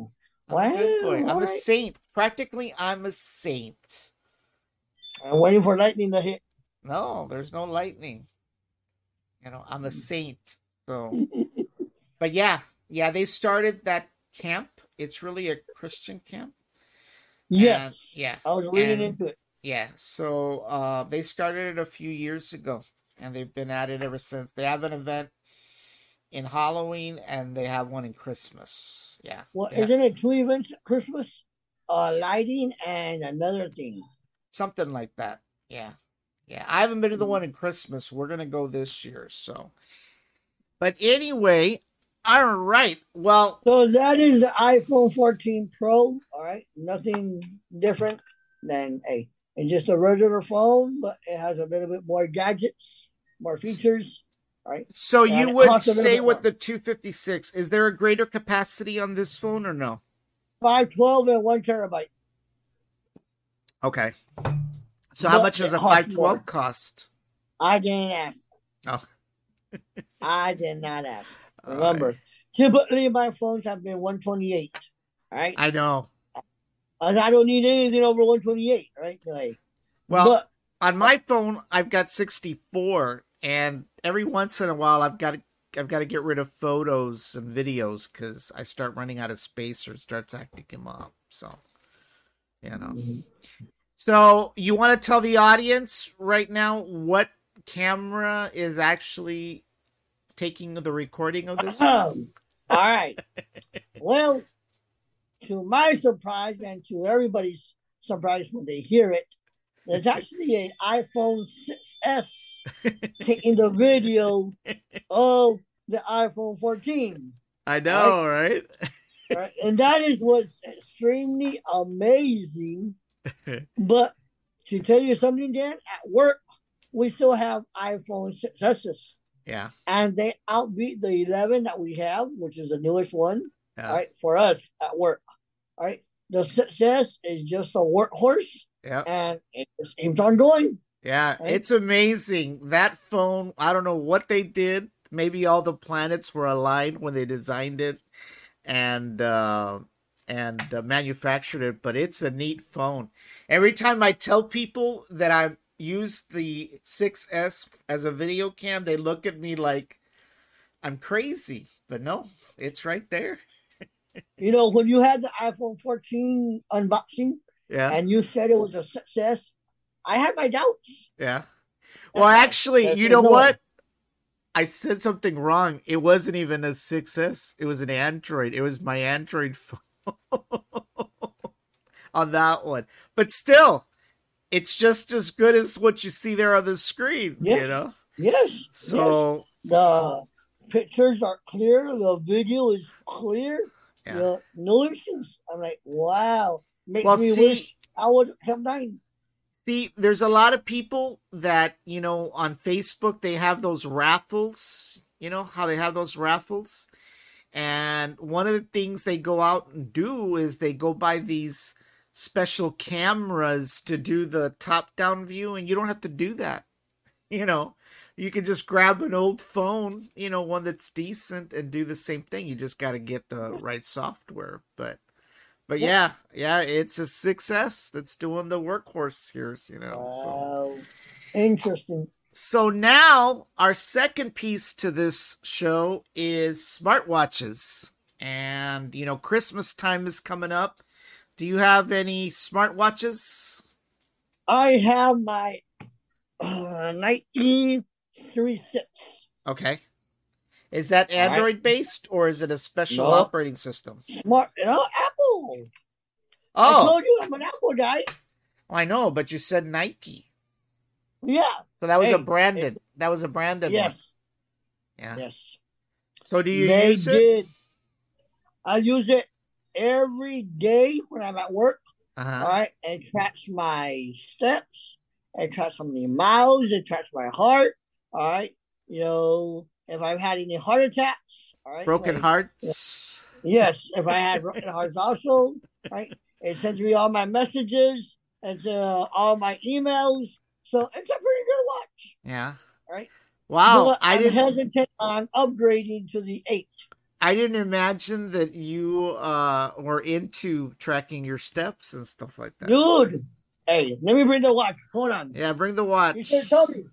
[SPEAKER 1] I'm a good boy.
[SPEAKER 2] Wow,
[SPEAKER 1] I'm a saint. Practically, I'm a saint.
[SPEAKER 2] I'm waiting for lightning to hit.
[SPEAKER 1] No, there's no lightning. You know, I'm a saint. So, but yeah, yeah, they started that camp. It's really a Christian camp.
[SPEAKER 2] Yes.
[SPEAKER 1] And- yeah.
[SPEAKER 2] I was reading
[SPEAKER 1] and-
[SPEAKER 2] into it.
[SPEAKER 1] Yeah. So uh, they started it a few years ago, and they've been at it ever since. They have an event in Halloween, and they have one in Christmas. Yeah.
[SPEAKER 2] Well,
[SPEAKER 1] yeah.
[SPEAKER 2] isn't it two events Christmas? Uh, lighting and another thing.
[SPEAKER 1] something like that. Yeah. Yeah. I haven't been to the one in Christmas. We're gonna go this year. So, but anyway, all right. Well,
[SPEAKER 2] So that is the iPhone 14 Pro. All right. Nothing different than a. It's just a regular phone, but it has a little bit more gadgets, more features.
[SPEAKER 1] So
[SPEAKER 2] And
[SPEAKER 1] you would stay with
[SPEAKER 2] more.
[SPEAKER 1] the 256. Is there a greater capacity on this phone or no?
[SPEAKER 2] 512 and one terabyte.
[SPEAKER 1] Okay. So how much does a 512
[SPEAKER 2] more.
[SPEAKER 1] cost?
[SPEAKER 2] I didn't ask.
[SPEAKER 1] Oh.
[SPEAKER 2] I did not ask.
[SPEAKER 1] All right.
[SPEAKER 2] Remember, typically my phones have been 128. Right?
[SPEAKER 1] I know.
[SPEAKER 2] And I don't need anything over 128. Right. Like,
[SPEAKER 1] Well,
[SPEAKER 2] but
[SPEAKER 1] on my phone, I've got 64, and every once in a while, I've got to, I've got to get rid of photos and videos because I start running out of space or it starts acting them up. So, you know.
[SPEAKER 2] Mhm.
[SPEAKER 1] So, you want to tell the audience right now what camera is actually taking the recording of this?
[SPEAKER 2] Um, all right. well, to my surprise and to everybody's surprise when they hear it, There's actually an iPhone 6S taking the video of the iPhone 14.
[SPEAKER 1] I know, right?
[SPEAKER 2] right? And that is what's extremely amazing. but to tell you something, Dan, at work, we still have iPhone 6s.
[SPEAKER 1] Yeah.
[SPEAKER 2] And they outbeat the 11 that we have, which is the newest one,
[SPEAKER 1] Yeah.
[SPEAKER 2] right? For us at work, right? The 6S is just a workhorse
[SPEAKER 1] Yeah.
[SPEAKER 2] and it just keeps on going.
[SPEAKER 1] Yeah,
[SPEAKER 2] Right?
[SPEAKER 1] it's amazing. That phone, I don't know what they did. Maybe all the planets were aligned when they designed it and uh and uh, manufactured it, but it's a neat phone. Every time I tell people that I use the 6S as a video cam, they look at me like I'm crazy. But no, it's right there.
[SPEAKER 2] You know, when you had the iPhone 14 unboxing
[SPEAKER 1] Yeah.
[SPEAKER 2] and you said it was a success, I had my doubts.
[SPEAKER 1] Yeah. Well, actually,
[SPEAKER 2] That's-
[SPEAKER 1] you know what? I said something wrong. It wasn't even a 6S. It was an Android. It was my Android phone on that one. But still, it's just as good as what you see there on the screen, you
[SPEAKER 2] Yes.
[SPEAKER 1] know?
[SPEAKER 2] Yes. yes.
[SPEAKER 1] So,
[SPEAKER 2] the pictures are clear, the video is clear,
[SPEAKER 1] Yeah.
[SPEAKER 2] the no issues. I'm like, wow. Makes
[SPEAKER 1] Well,
[SPEAKER 2] me
[SPEAKER 1] see-
[SPEAKER 2] wish I would have nine.
[SPEAKER 1] see, there's a lot of people that, you know, on Facebook, they have those raffles. You know how they have those raffles? And one of the things they go out and do is they go buy these special cameras to do the top down view, and you don't have to do that. You know, you can just grab an old phone, you know, one that's decent, and do the same thing. You just got to get the right software. But, but yeah, yeah, it's a success that's doing the workhorse here, you know. So.
[SPEAKER 2] Interesting.
[SPEAKER 1] So now our second piece to this show is smartwatches. And you know, Christmas time is coming up. Do you have any smartwatches?
[SPEAKER 2] I have my uh, Nike 3 6.
[SPEAKER 1] Okay. Is that. Android based or is it a special
[SPEAKER 2] No.
[SPEAKER 1] operating system?
[SPEAKER 2] Smart. No, Apple. I
[SPEAKER 1] Oh,
[SPEAKER 2] told you I'm an Apple guy.
[SPEAKER 1] I know, but you said Nike.
[SPEAKER 2] Yeah.
[SPEAKER 1] So that was a
[SPEAKER 2] Hey,
[SPEAKER 1] branded. That was a branded
[SPEAKER 2] Yes.
[SPEAKER 1] one. Yeah.
[SPEAKER 2] Yes.
[SPEAKER 1] So do you
[SPEAKER 2] they
[SPEAKER 1] use it?
[SPEAKER 2] did. I use it every day when I'm at work.
[SPEAKER 1] Uh-huh.
[SPEAKER 2] All right, it tracks my steps. It tracks how many miles. It tracks my heart. All right, you know if I've had any heart attacks. All right,
[SPEAKER 1] Broken
[SPEAKER 2] like-
[SPEAKER 1] hearts.
[SPEAKER 2] Yes, if I had broken hearts also. Right, it sends me all my messages and uh, all my emails. So it's a pretty good watch.
[SPEAKER 1] Yeah.
[SPEAKER 2] Right.
[SPEAKER 1] Wow. I
[SPEAKER 2] I'm
[SPEAKER 1] didn't
[SPEAKER 2] hesitant on upgrading to the eight.
[SPEAKER 1] I didn't imagine that you uh were into tracking your steps and stuff like that.
[SPEAKER 2] Dude, hey, let me bring the watch. Hold on.
[SPEAKER 1] Yeah, bring the
[SPEAKER 2] You
[SPEAKER 1] watch.
[SPEAKER 2] should tell me.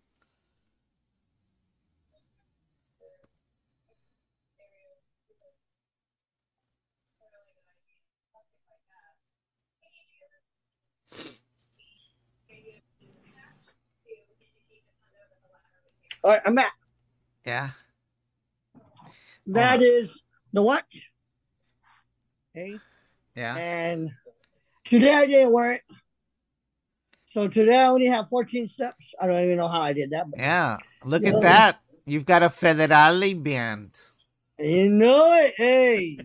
[SPEAKER 2] Right, I'm back.
[SPEAKER 1] Yeah.
[SPEAKER 2] That is the watch. Okay.
[SPEAKER 1] Yeah.
[SPEAKER 2] And today I didn't wear it. So today I only have 14 steps. I don't even know how I did that, but
[SPEAKER 1] Yeah. Look at that. You've got a Federale band.
[SPEAKER 2] you know it. Hey.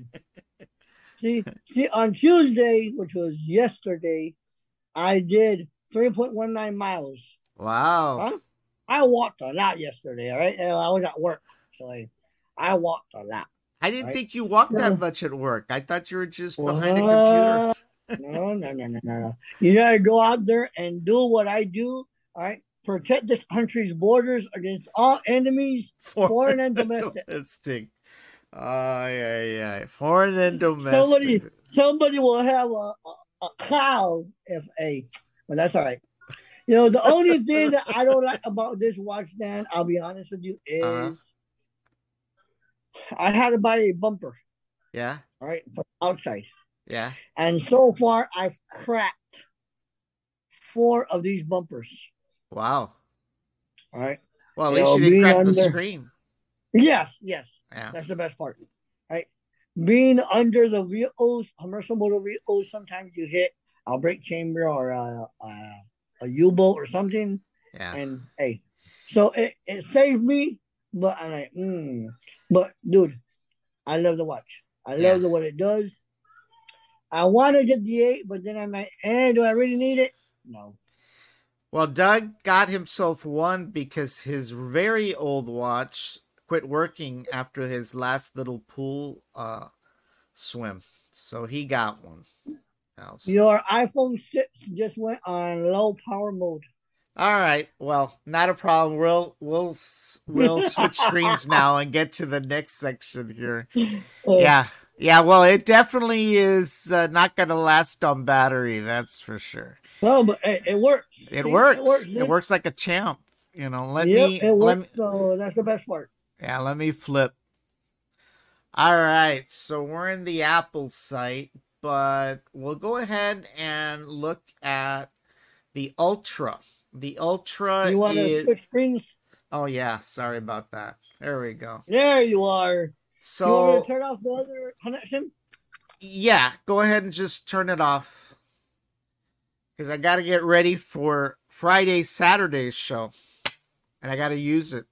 [SPEAKER 2] see, see, on Tuesday, which was yesterday, I did 3.19 miles.
[SPEAKER 1] Wow.
[SPEAKER 2] Huh? I walked a lot yesterday, all right? And I was at work. So I, I walked a lot.
[SPEAKER 1] I didn't
[SPEAKER 2] Right.
[SPEAKER 1] think you walked that much at work. I thought you were just behind a computer.
[SPEAKER 2] no, no, no, no, no, no. You gotta go out there and do what I do. All right, protect this country's borders against all enemies, foreign and domestic.
[SPEAKER 1] domestic. Oh, yeah, yeah. Foreign and domestic.
[SPEAKER 2] Somebody, somebody will have a, a, a cow if a. But that's all right. You know, the only thing that I don't like about this watch, Dan, I'll be honest with you, is
[SPEAKER 1] Uh-huh.
[SPEAKER 2] I had to buy a bumper,
[SPEAKER 1] Yeah.
[SPEAKER 2] all right, from outside.
[SPEAKER 1] Yeah.
[SPEAKER 2] And so far, I've cracked four of these bumpers.
[SPEAKER 1] Wow.
[SPEAKER 2] All right.
[SPEAKER 1] Well, at
[SPEAKER 2] You
[SPEAKER 1] least
[SPEAKER 2] know,
[SPEAKER 1] you didn't crack the screen.
[SPEAKER 2] Yes, yes.
[SPEAKER 1] Yeah.
[SPEAKER 2] That's the best part. Right. Being under the vehicles, commercial motor vehicles, sometimes you hit a brake chamber or a, a a U boat or something.
[SPEAKER 1] Yeah.
[SPEAKER 2] And hey, so it, it saved me, but I'm like, mm. but dude, I love the watch. I love
[SPEAKER 1] Yeah.
[SPEAKER 2] the what it does. I want to get the eight, but then I'm like, eh, do I really need it? No.
[SPEAKER 1] Well, Doug got himself one because his very old watch quit working after his last little pool uh, swim. So he got one. Now,
[SPEAKER 2] Your iPhone 6 just went on low power mode.
[SPEAKER 1] All right. Well, not a problem. We'll we'll we'll switch screens now and get to the next section here. Yeah. Yeah, well, it definitely is uh, not going to last on battery, that's for sure.
[SPEAKER 2] No, but hey, it works.
[SPEAKER 1] It works.
[SPEAKER 2] It works.
[SPEAKER 1] It works like a champ. You know, let
[SPEAKER 2] Yep,
[SPEAKER 1] me
[SPEAKER 2] it
[SPEAKER 1] let
[SPEAKER 2] works.
[SPEAKER 1] me
[SPEAKER 2] So that's the best part.
[SPEAKER 1] Yeah, let me flip. All right, so we're in the Apple site, but we'll go ahead and look at the Ultra. The Ultra
[SPEAKER 2] You want to
[SPEAKER 1] is
[SPEAKER 2] switch screens?
[SPEAKER 1] Oh yeah, sorry about that. There we go.
[SPEAKER 2] There you are. you
[SPEAKER 1] So
[SPEAKER 2] to turn off the other connection?
[SPEAKER 1] yeah, go ahead and just turn it off. Cuz I got to get ready for Friday Saturday's show. And I got to use it.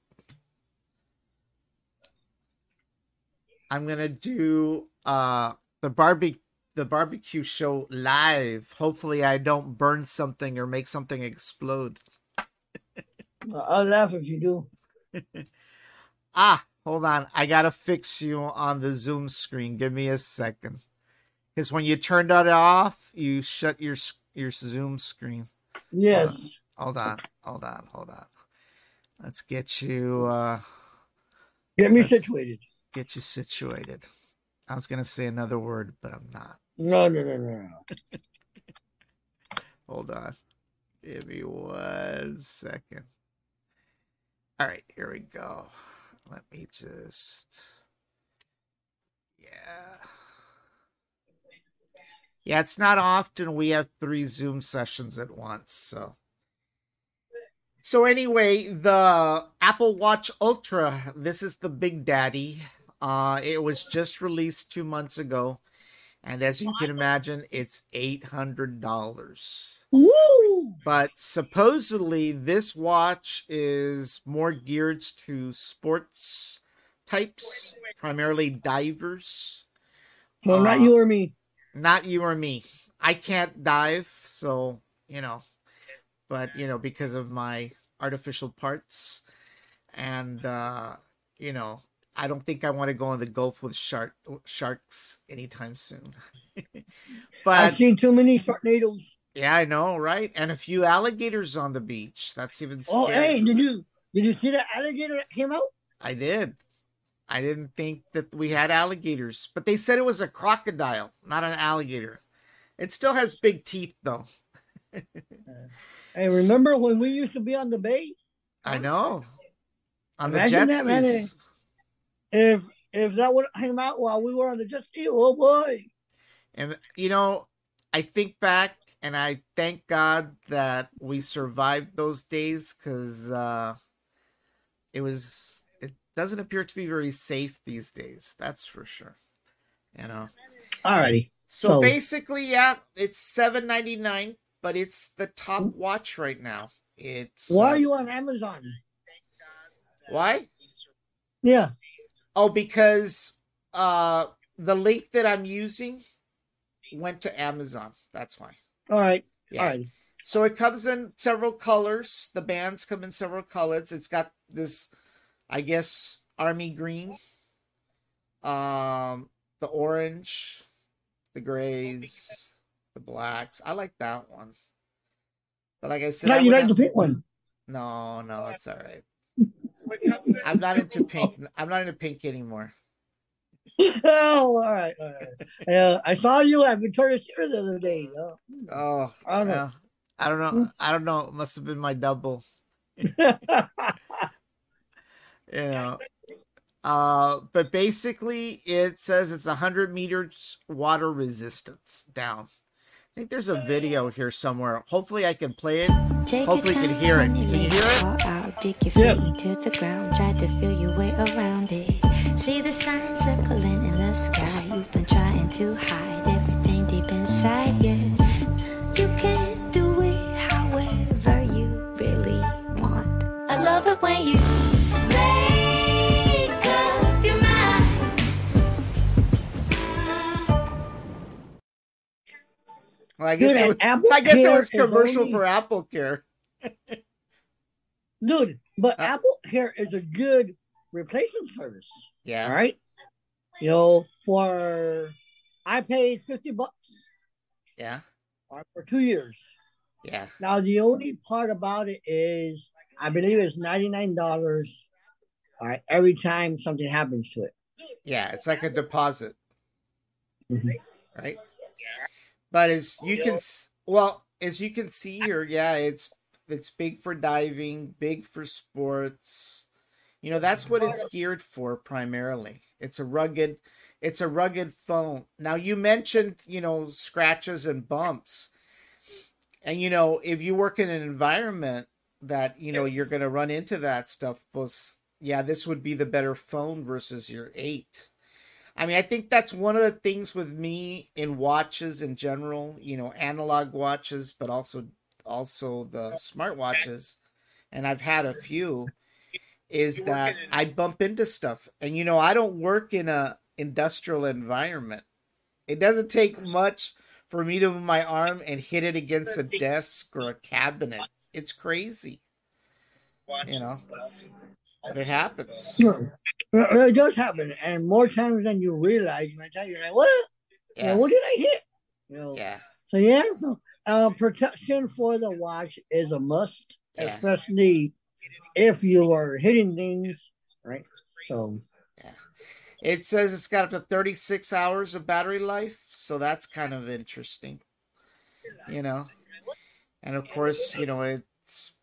[SPEAKER 1] I'm going to do uh the barbecue the barbecue show live. Hopefully I don't burn something or make something explode.
[SPEAKER 2] I'll laugh if you do.
[SPEAKER 1] Ah, hold on. I gotta fix you on the Zoom screen. Give me a second. Because when you turned it off, you shut your your Zoom screen.
[SPEAKER 2] Yes.
[SPEAKER 1] Hold on, hold on, hold on. Let's get you uh
[SPEAKER 2] Get me situated.
[SPEAKER 1] get you situated. I was gonna say another word, but I'm not.
[SPEAKER 2] No, no, no, no.
[SPEAKER 1] Hold on. Give me one second. All right, here we go. Let me just. Yeah. Yeah, it's not often we have three Zoom sessions at once, so. So anyway, the Apple Watch Ultra, this is the Big Daddy. Uh it was just released 2 months ago, and as you can imagine, it's $800
[SPEAKER 2] Woo!
[SPEAKER 1] but supposedly this watch is more geared to sports types, primarily divers.
[SPEAKER 2] So not
[SPEAKER 1] Uh,
[SPEAKER 2] you or me.
[SPEAKER 1] Not you or me. I can't dive, so you know, but you know, because of my artificial parts, and uh, you know, I don't think I want to go in the Gulf with shark sharks anytime soon. but
[SPEAKER 2] I've seen too many tornadoes.
[SPEAKER 1] yeah, I know, right? And a few alligators on the beach. That's even scary.
[SPEAKER 2] Oh, hey, did you did you see that alligator that came out?
[SPEAKER 1] I did. I didn't think that we had alligators, but they said it was a crocodile, not an alligator. It still has big teeth, though.
[SPEAKER 2] Hey, remember when we used to be on the bay?
[SPEAKER 1] I know. On the
[SPEAKER 2] Imagine
[SPEAKER 1] jet
[SPEAKER 2] that, man.
[SPEAKER 1] skis.
[SPEAKER 2] If if that would have came out while we were on the jet ski, oh boy.
[SPEAKER 1] And, you know, I think back and I thank God that we survived those days because uh, it was, it doesn't appear to be very safe these days. That's for sure. You know?
[SPEAKER 2] Alrighty.
[SPEAKER 1] So,
[SPEAKER 2] So-
[SPEAKER 1] basically, yeah, it's seven ninety nine, but it's the top watch right now. It's
[SPEAKER 2] Why
[SPEAKER 1] uh,
[SPEAKER 2] are you on Amazon?
[SPEAKER 1] why?
[SPEAKER 2] Yeah.
[SPEAKER 1] Oh, because uh the link that I'm using went to Amazon. That's why.
[SPEAKER 2] All right.
[SPEAKER 1] Yeah.
[SPEAKER 2] All right.
[SPEAKER 1] So it comes in several colors. The bands come in several colors. It's got this, I guess, army green, um, the orange, the grays, the blacks. I like that one. But like I said,
[SPEAKER 2] No,
[SPEAKER 1] I
[SPEAKER 2] you like the pink one.
[SPEAKER 1] no, no, that's all right. I'm not into pink. I'm not into pink anymore.
[SPEAKER 2] oh, all right. All right. Yeah, I saw you at Victoria's Secret the other day. Oh.
[SPEAKER 1] Oh,
[SPEAKER 2] I don't know.
[SPEAKER 1] yeah. I don't know. I don't know. It must have been my double. you know. Uh, but basically, it says it's 100 meters water resistance down. I think there's a video here somewhere. Hopefully, I can play it.
[SPEAKER 3] Take
[SPEAKER 1] Hopefully, you can hear it. Can you hear it?
[SPEAKER 3] Out, dig your feet yeah. to the ground. Try to feel your way around it. See the circling in the sky. You've been trying to hide everything deep inside you. You can do it however you really want. I love it when you.
[SPEAKER 1] Well, I guess
[SPEAKER 2] Dude,
[SPEAKER 1] it was,
[SPEAKER 2] Apple
[SPEAKER 1] I guess it was commercial
[SPEAKER 2] only-
[SPEAKER 1] for Apple Care.
[SPEAKER 2] dude. But
[SPEAKER 1] Uh,
[SPEAKER 2] Apple Care is a good replacement service.
[SPEAKER 1] Yeah.
[SPEAKER 2] All right, you know, for I paid fifty bucks
[SPEAKER 1] Yeah.
[SPEAKER 2] for two years.
[SPEAKER 1] Yeah.
[SPEAKER 2] Now the only part about it is I believe it's ninety nine dollars. All right, every time something happens to it.
[SPEAKER 1] Yeah. It's like a deposit,
[SPEAKER 2] Mhm.
[SPEAKER 1] right? But as oh, you can, well, as you can see here, yeah, it's it's big for diving, big for sports. You know, that's what it's geared for primarily. It's a rugged, it's a rugged phone. Now you mentioned, you know, scratches and bumps. And you know, if you work in an environment that, you know, you're going to run into that stuff, was yeah, this would be the better phone versus your 8. I mean, I think that's one of the things with me in watches in general, you know, analog watches, but also also the smartwatches, and I've had a few, is that I bump into stuff. And you know, I don't work in a industrial environment. It doesn't take much for me to move my arm and hit it against a desk or a cabinet. It's crazy. You know, it happens.
[SPEAKER 2] Sure. It does happen, and more times than you realize. By the time you're like, "What?
[SPEAKER 1] Yeah.
[SPEAKER 2] what did I hit?" You know.
[SPEAKER 1] Yeah.
[SPEAKER 2] So yeah, so, uh, protection for the watch is a must,
[SPEAKER 1] Yeah.
[SPEAKER 2] especially if you are hitting things, right? So Yeah.
[SPEAKER 1] It says it's got up to 36 hours of battery life, so that's kind of interesting. You know. And of course, you know, it's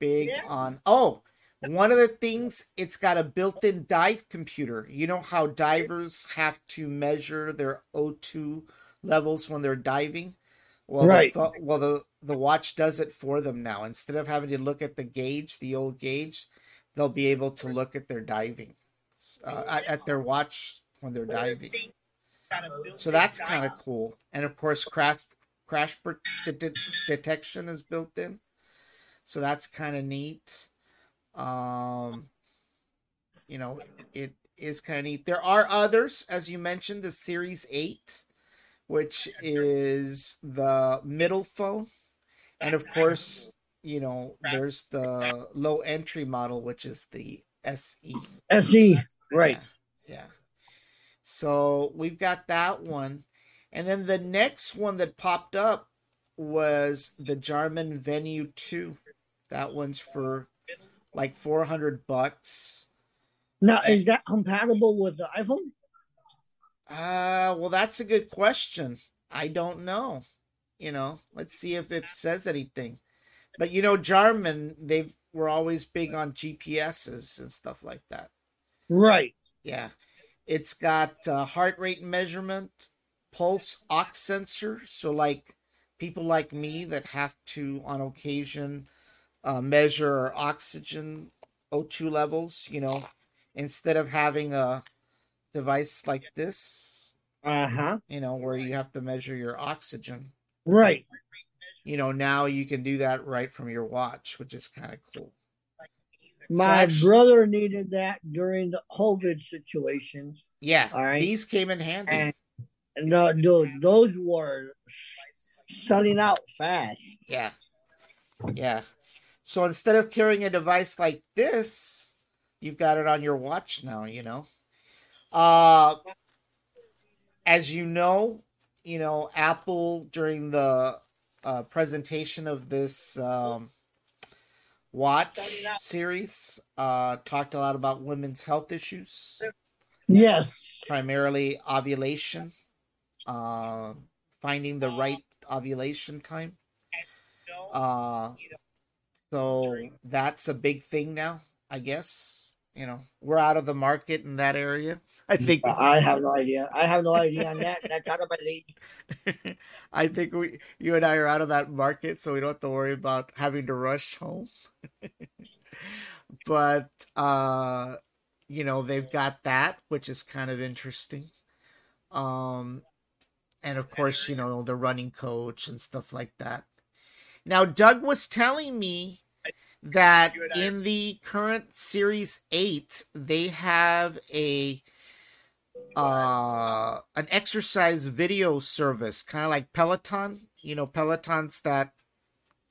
[SPEAKER 1] big on Oh, one of the things it's got a built-in dive computer. You know how divers have to measure their O2 levels when they're diving? Well,
[SPEAKER 2] Right.
[SPEAKER 1] the, well the the watch does it for them now. Instead of having to look at the gauge, the old gauge, they'll be able to look at their diving uh, at, their watch when they're diving. So that's kind of cool. And of course, crash crash de- de- detection is built in. So that's kind of neat. Um, you know, it is kind of neat. There are others, as you mentioned, the Series Eight, which is the middle phone, and of course, you know, there's the low entry model, which is the E. SE.
[SPEAKER 2] SE, right?
[SPEAKER 1] Yeah. yeah. So we've got that one. And then the next one that popped up was the Garmin Venu 2. That one's for like 400 bucks.
[SPEAKER 2] Now, is that compatible with the iPhone?
[SPEAKER 1] Uh, well, that's a good question. I don't know. You know, let's see if it says anything. But you know, Garmin, they were always big on GPSs and stuff like that.
[SPEAKER 2] Right.
[SPEAKER 1] Yeah. It's got uh, heart rate measurement, pulse ox sensor. So, like people like me that have to, on occasion, uh, measure oxygen O2 levels, you know, instead of having a device like this,
[SPEAKER 2] Uh huh.
[SPEAKER 1] you know, where you have to measure your oxygen,
[SPEAKER 2] Right.
[SPEAKER 1] you know, now you can do that right from your watch, which is kind of cool.
[SPEAKER 2] My
[SPEAKER 1] actu-
[SPEAKER 2] brother needed that during the COVID situation.
[SPEAKER 1] Yeah.
[SPEAKER 2] All right.
[SPEAKER 1] These came in handy.
[SPEAKER 2] And no, dude, those were selling out fast.
[SPEAKER 1] Yeah. Yeah. So instead of carrying a device like this, you've got it on your watch now, you know. Uh as you know, you know, Apple during the uh, presentation of this um, watch series uh, talked a lot about women's health issues,
[SPEAKER 2] Yes.
[SPEAKER 1] primarily ovulation, uh, finding the right ovulation time. Uh, so that's a big thing now, I guess. You know, we're out of the market in that area. I think
[SPEAKER 2] I have no idea. I have no idea on that. That's out of my league.
[SPEAKER 1] I think we you and I are out of that market, so we don't have to worry about having to rush home. but uh you know, they've got that, which is kind of interesting. Um and of course, you know, the running coach and stuff like that. Now Doug was telling me that in the current series 8 they have a uh an exercise video service kind of like peloton you know, Peloton's that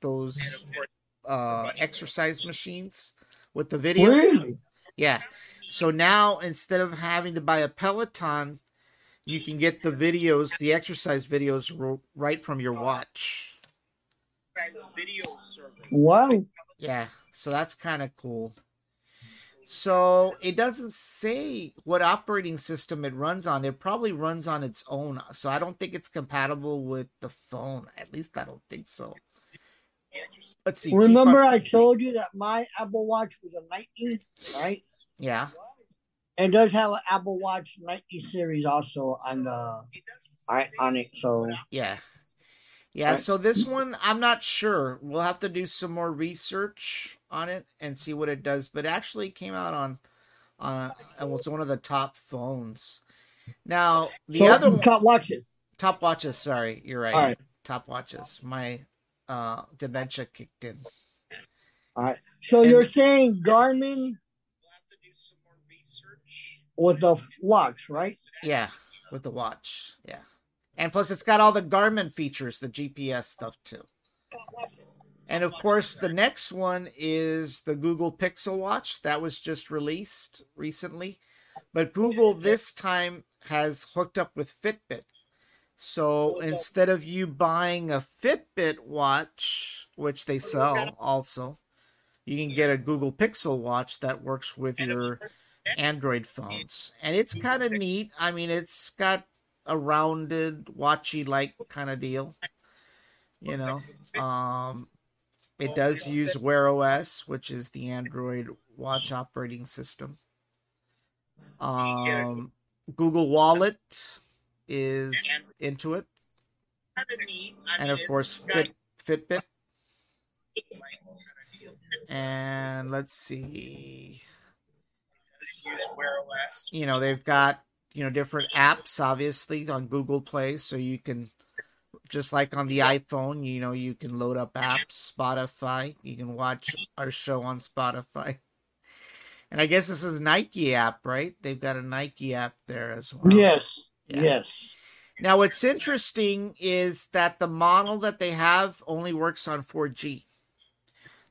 [SPEAKER 1] those uh exercise machines with the video.
[SPEAKER 2] Really?
[SPEAKER 1] Yeah. So now instead of having to buy a Peloton, you can get the videos, the exercise videos right from your watch.
[SPEAKER 2] Wow.
[SPEAKER 1] Yeah. So that's kind of cool. So it doesn't say what operating system it runs on. It probably runs on its own. So I don't think it's compatible with the phone. At least I don't think so. Let's see.
[SPEAKER 2] Remember, I told you that my Apple Watch was a Nike, right?
[SPEAKER 1] Yeah.
[SPEAKER 2] It does have an Apple Watch Nike series also on the I on it. So
[SPEAKER 1] Yeah. Yeah,
[SPEAKER 2] Right.
[SPEAKER 1] so this one I'm not sure. We'll have to do some more research on it and see what it does. But it actually came out on uh it was one of the top phones. Now the
[SPEAKER 2] so
[SPEAKER 1] other one,
[SPEAKER 2] top watches.
[SPEAKER 1] top watches, sorry, you're right.
[SPEAKER 2] All right.
[SPEAKER 1] Top watches. My uh dementia kicked in.
[SPEAKER 2] All right. So
[SPEAKER 1] And-
[SPEAKER 2] you're saying Garmin We'll have to do some more research. with the watch, right?
[SPEAKER 1] Yeah, with the watch. Yeah. And plus it's got all the Garmin features, the GPS stuff too. And of course, the next one is the Google Pixel Watch that was just released recently. But Google this time has hooked up with Fitbit. So instead of you buying a Fitbit watch, which they sell also, you can get a Google Pixel watch that works with your Android phones. And it's kind of neat. I mean, it's got a rounded, watchy like kind of deal. You know, um, it does use Wear OS, which is the Android watch operating system. Um, Google Wallet is into it, and of course Fit, Fitbit. And let's see, you know, they've got you know different apps obviously on Google Play, so you can just like on the iPhone, you know, you can load up apps, Spotify, you can watch our show on Spotify. And I guess this is Nike app, right? They've got a Nike app there as well.
[SPEAKER 2] Yes.
[SPEAKER 1] Yeah.
[SPEAKER 2] Yes.
[SPEAKER 1] Now, what's interesting is that the model that they have only works on 4G.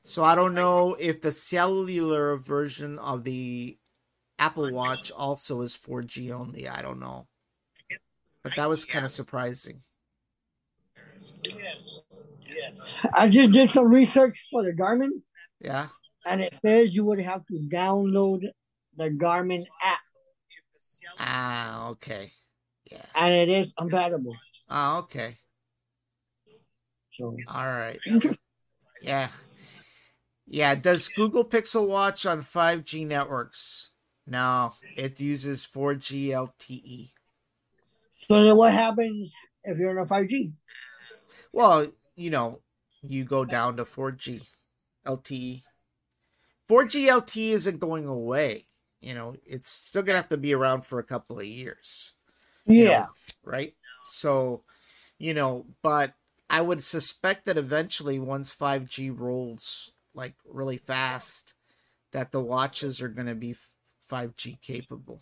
[SPEAKER 1] So I don't know if the cellular version of the Apple Watch also is 4G only. I don't know. But that was kind of surprising.
[SPEAKER 2] I just did some research for the Garmin,
[SPEAKER 1] Yeah.
[SPEAKER 2] and it says you would have to download the Garmin app,
[SPEAKER 1] Ah, okay. Yeah.
[SPEAKER 2] and it is compatible.
[SPEAKER 1] Ah, okay.
[SPEAKER 2] So
[SPEAKER 1] All right. Yeah. Yeah. Does Google Pixel Watch on 5G networks? No, it uses 4G LTE.
[SPEAKER 2] So then what happens if you're in a 5G?
[SPEAKER 1] Well, you know, you go down to 4G LTE. 4G LTE isn't going away. You know, it's still going to have to be around for a couple of years. you know,
[SPEAKER 2] Yeah.
[SPEAKER 1] right? So, you know, but I would suspect that eventually, once 5G rolls like really fast, that the watches are going to be 5G capable.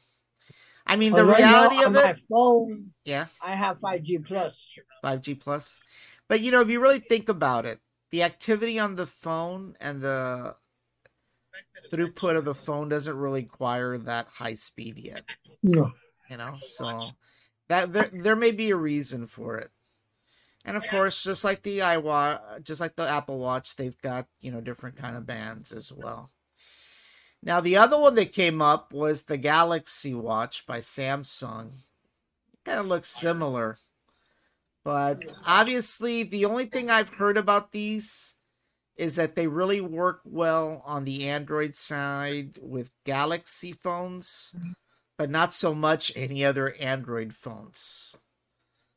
[SPEAKER 1] I mean, the
[SPEAKER 2] right now,
[SPEAKER 1] reality
[SPEAKER 2] on
[SPEAKER 1] of
[SPEAKER 2] my
[SPEAKER 1] it,
[SPEAKER 2] phone,
[SPEAKER 1] yeah,
[SPEAKER 2] I have 5G plus.
[SPEAKER 1] 5G plus. But you know, if you really think about it, the activity on the phone and the throughput of the phone doesn't really require that high speed yet.
[SPEAKER 2] No.
[SPEAKER 1] you know so that there there may be a reason for it and of course just like the iWatch just like the Apple Watch they've got you know different kind of bands as well now the other one that came up was the Galaxy Watch by Samsung kind of looks similar but obviously the only thing I've heard about these is that they really work well on the Android side with Galaxy phones but not so much any other Android phones.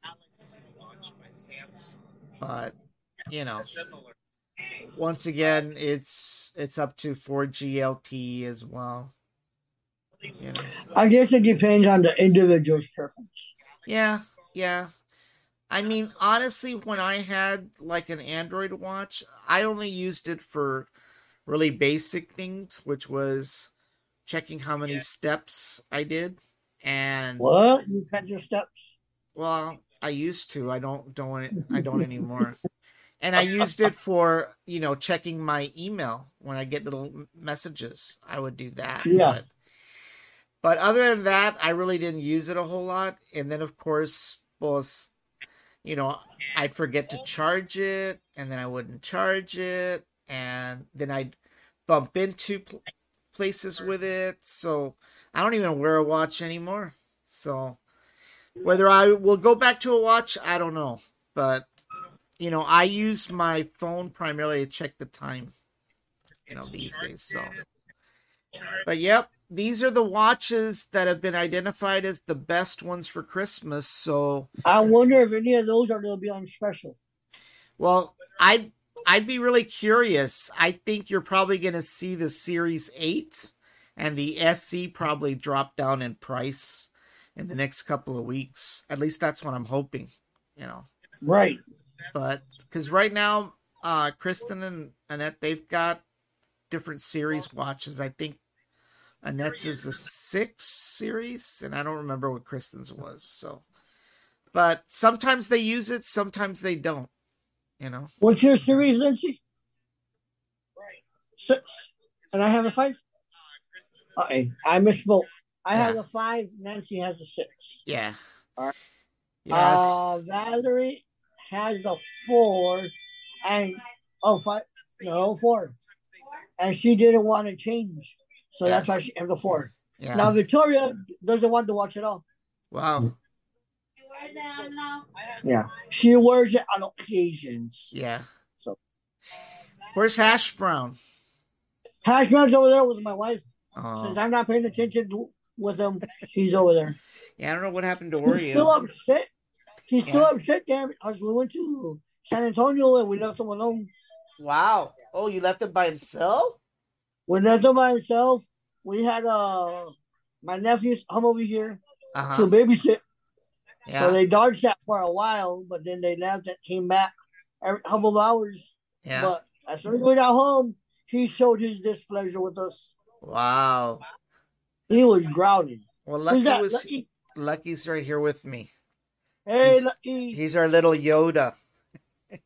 [SPEAKER 1] Galaxy Watch by Samsung. But you know, once again, it's it's up to 4G LTE as well. You know,
[SPEAKER 2] I guess it depends on the individual's preference.
[SPEAKER 1] yeah, yeah. I mean, honestly, when I had like an Android watch, I only used it for really basic things, which was checking how many steps I did and
[SPEAKER 2] What? You cut your steps?
[SPEAKER 1] Well, I used to. I don't don't I don't anymore. And I used it for you know checking my email when I get little messages. I would do that.
[SPEAKER 2] Yeah.
[SPEAKER 1] But, but other than that, I really didn't use it a whole lot. And then of course, was you know I'd forget to charge it, and then I wouldn't charge it, and then I'd bump into pl- places with it. So I don't even wear a watch anymore. So whether I will go back to a watch, I don't know. But you know, I use my phone primarily to check the time. You know, these days. So, but yep, these are the watches that have been identified as the best ones for Christmas. So,
[SPEAKER 2] I wonder if any of those are going to be on special.
[SPEAKER 1] well, I'd I'd be really curious. I think you're probably going to see the Series 8 and the SE probably drop down in price in the next couple of weeks. At least that's what I'm hoping, you know.
[SPEAKER 2] Right.
[SPEAKER 1] But because right now, uh, Kristen and Annette, they've got different series watches. I think Annette's is the six series, and I don't remember what Kristen's was. So, but sometimes they use it, sometimes they don't. You know.
[SPEAKER 2] What's your series, Nancy? Six. And I have a five? Okay, I misspoke. I have a five, Nancy has a six.
[SPEAKER 1] Yeah.
[SPEAKER 2] Alright.
[SPEAKER 1] Yes.
[SPEAKER 2] Uh, Valerie has a four, and oh, five, no, four. And she didn't want to change. So
[SPEAKER 1] Yeah.
[SPEAKER 2] that's why she has the four.
[SPEAKER 1] yeah.
[SPEAKER 2] Now, Victoria doesn't want to watch it all.
[SPEAKER 1] wow.
[SPEAKER 2] Yeah. She wears it on occasions.
[SPEAKER 1] Yeah.
[SPEAKER 2] So-
[SPEAKER 1] Where's Hash Brown?
[SPEAKER 2] Hash brown's over there with my wife.
[SPEAKER 1] Oh.
[SPEAKER 2] Since I'm not paying attention to, with him, he's over there.
[SPEAKER 1] Yeah, I don't know what happened to
[SPEAKER 2] He's still upset. He's still
[SPEAKER 1] Yeah.
[SPEAKER 2] upset, damn it, because we went to San Antonio and we left him alone.
[SPEAKER 1] Wow. Oh, you left him by himself?
[SPEAKER 2] We left him by himself. We had uh my nephews come over here
[SPEAKER 1] Uh
[SPEAKER 2] to babysit. So they dodged that for a while, but then they left and came back every couple of hours.
[SPEAKER 1] Yeah.
[SPEAKER 2] But as soon as we got home, he showed his displeasure with us.
[SPEAKER 1] Wow.
[SPEAKER 2] He was growling.
[SPEAKER 1] Well, Lucky
[SPEAKER 2] that?
[SPEAKER 1] was
[SPEAKER 2] Lucky?
[SPEAKER 1] Lucky's right here with me.
[SPEAKER 2] Hey,
[SPEAKER 1] He's-
[SPEAKER 2] Lucky.
[SPEAKER 1] He's our little Yoda.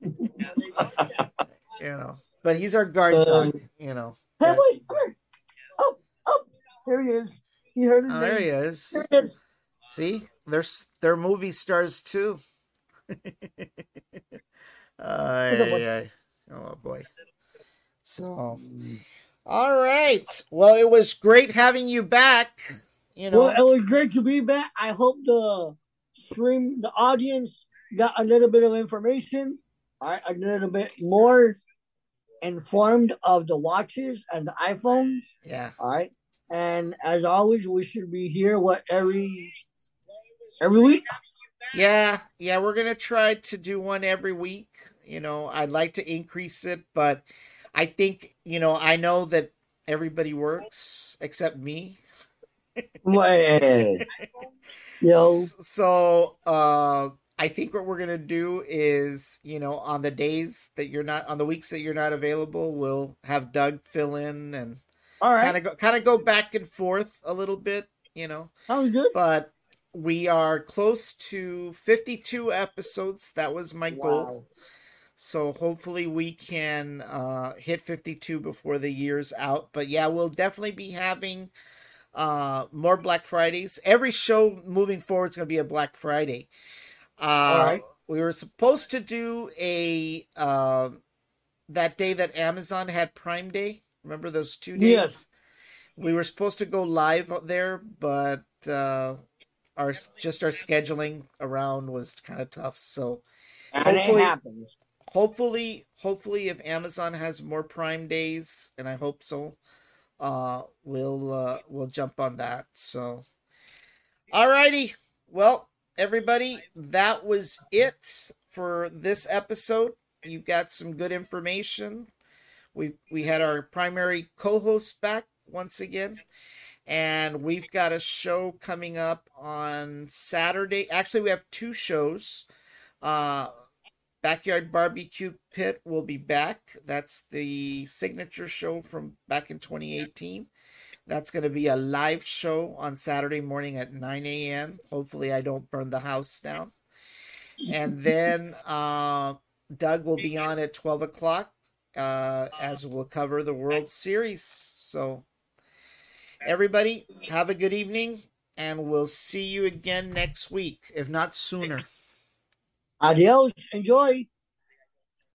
[SPEAKER 1] you know, but he's our guard
[SPEAKER 2] Um,
[SPEAKER 1] dog. You know.
[SPEAKER 2] Hey,
[SPEAKER 1] Yeah.
[SPEAKER 2] wait, come here. Oh, oh, there he is. He heard his
[SPEAKER 1] Oh,
[SPEAKER 2] name.
[SPEAKER 1] there he is.
[SPEAKER 2] There he is.
[SPEAKER 1] See, they're they're movie stars too. Ay,
[SPEAKER 2] What's up,
[SPEAKER 1] ay, ay. Oh boy. So, all right. Well, it was great having you back. You know,
[SPEAKER 2] Well, it was great to be back. I hope the stream, the audience got a little bit of information, all right, a little bit more informed of the watches and the iPhones,
[SPEAKER 1] yeah,
[SPEAKER 2] all right. And as always, we should be here what every every week.
[SPEAKER 1] yeah, yeah. We're gonna try to do one every week. You know, I'd like to increase it, but I think you know, I know that everybody works except me.
[SPEAKER 2] Well,
[SPEAKER 1] S- So, uh, I think what we're gonna do is, you know, on the days that you're not, on the weeks that you're not available, we'll have Doug fill in and
[SPEAKER 2] all right,
[SPEAKER 1] kind of go, kind of go back and forth a little bit, you know.
[SPEAKER 2] sounds good.
[SPEAKER 1] But we are close to 52 episodes. That was my goal. So hopefully we can uh, hit 52 before the year's out. But yeah, we'll definitely be having uh, more Black Fridays. Every show moving forward is going to be a Black Friday. Uh,
[SPEAKER 2] All right.
[SPEAKER 1] We were supposed to do a uh, that day that Amazon had Prime Day. Remember those two days?
[SPEAKER 2] Yes.
[SPEAKER 1] We were supposed to go live up there, but uh, our just our scheduling around was kind of tough. So
[SPEAKER 2] And
[SPEAKER 1] Hopefully-
[SPEAKER 2] happens.
[SPEAKER 1] hopefully hopefully if amazon has more prime days and i hope so uh we'll uh we'll jump on that so. Alrighty. Well everybody that was it for this episode. You've got some good information. We we had our primary co-host back once again and we've got a show coming up on saturday. Actually we have two shows. Uh Backyard Barbecue Pit will be back. That's the signature show from back in 2018. That's going to be a live show on Saturday morning at 9 a.m. Hopefully, I don't burn the house down. and then uh, Doug will be on at twelve o'clock uh, as we'll cover the World Series. So, everybody, have a good evening, and we'll see you again next week, if not sooner.
[SPEAKER 2] Adios. Enjoy.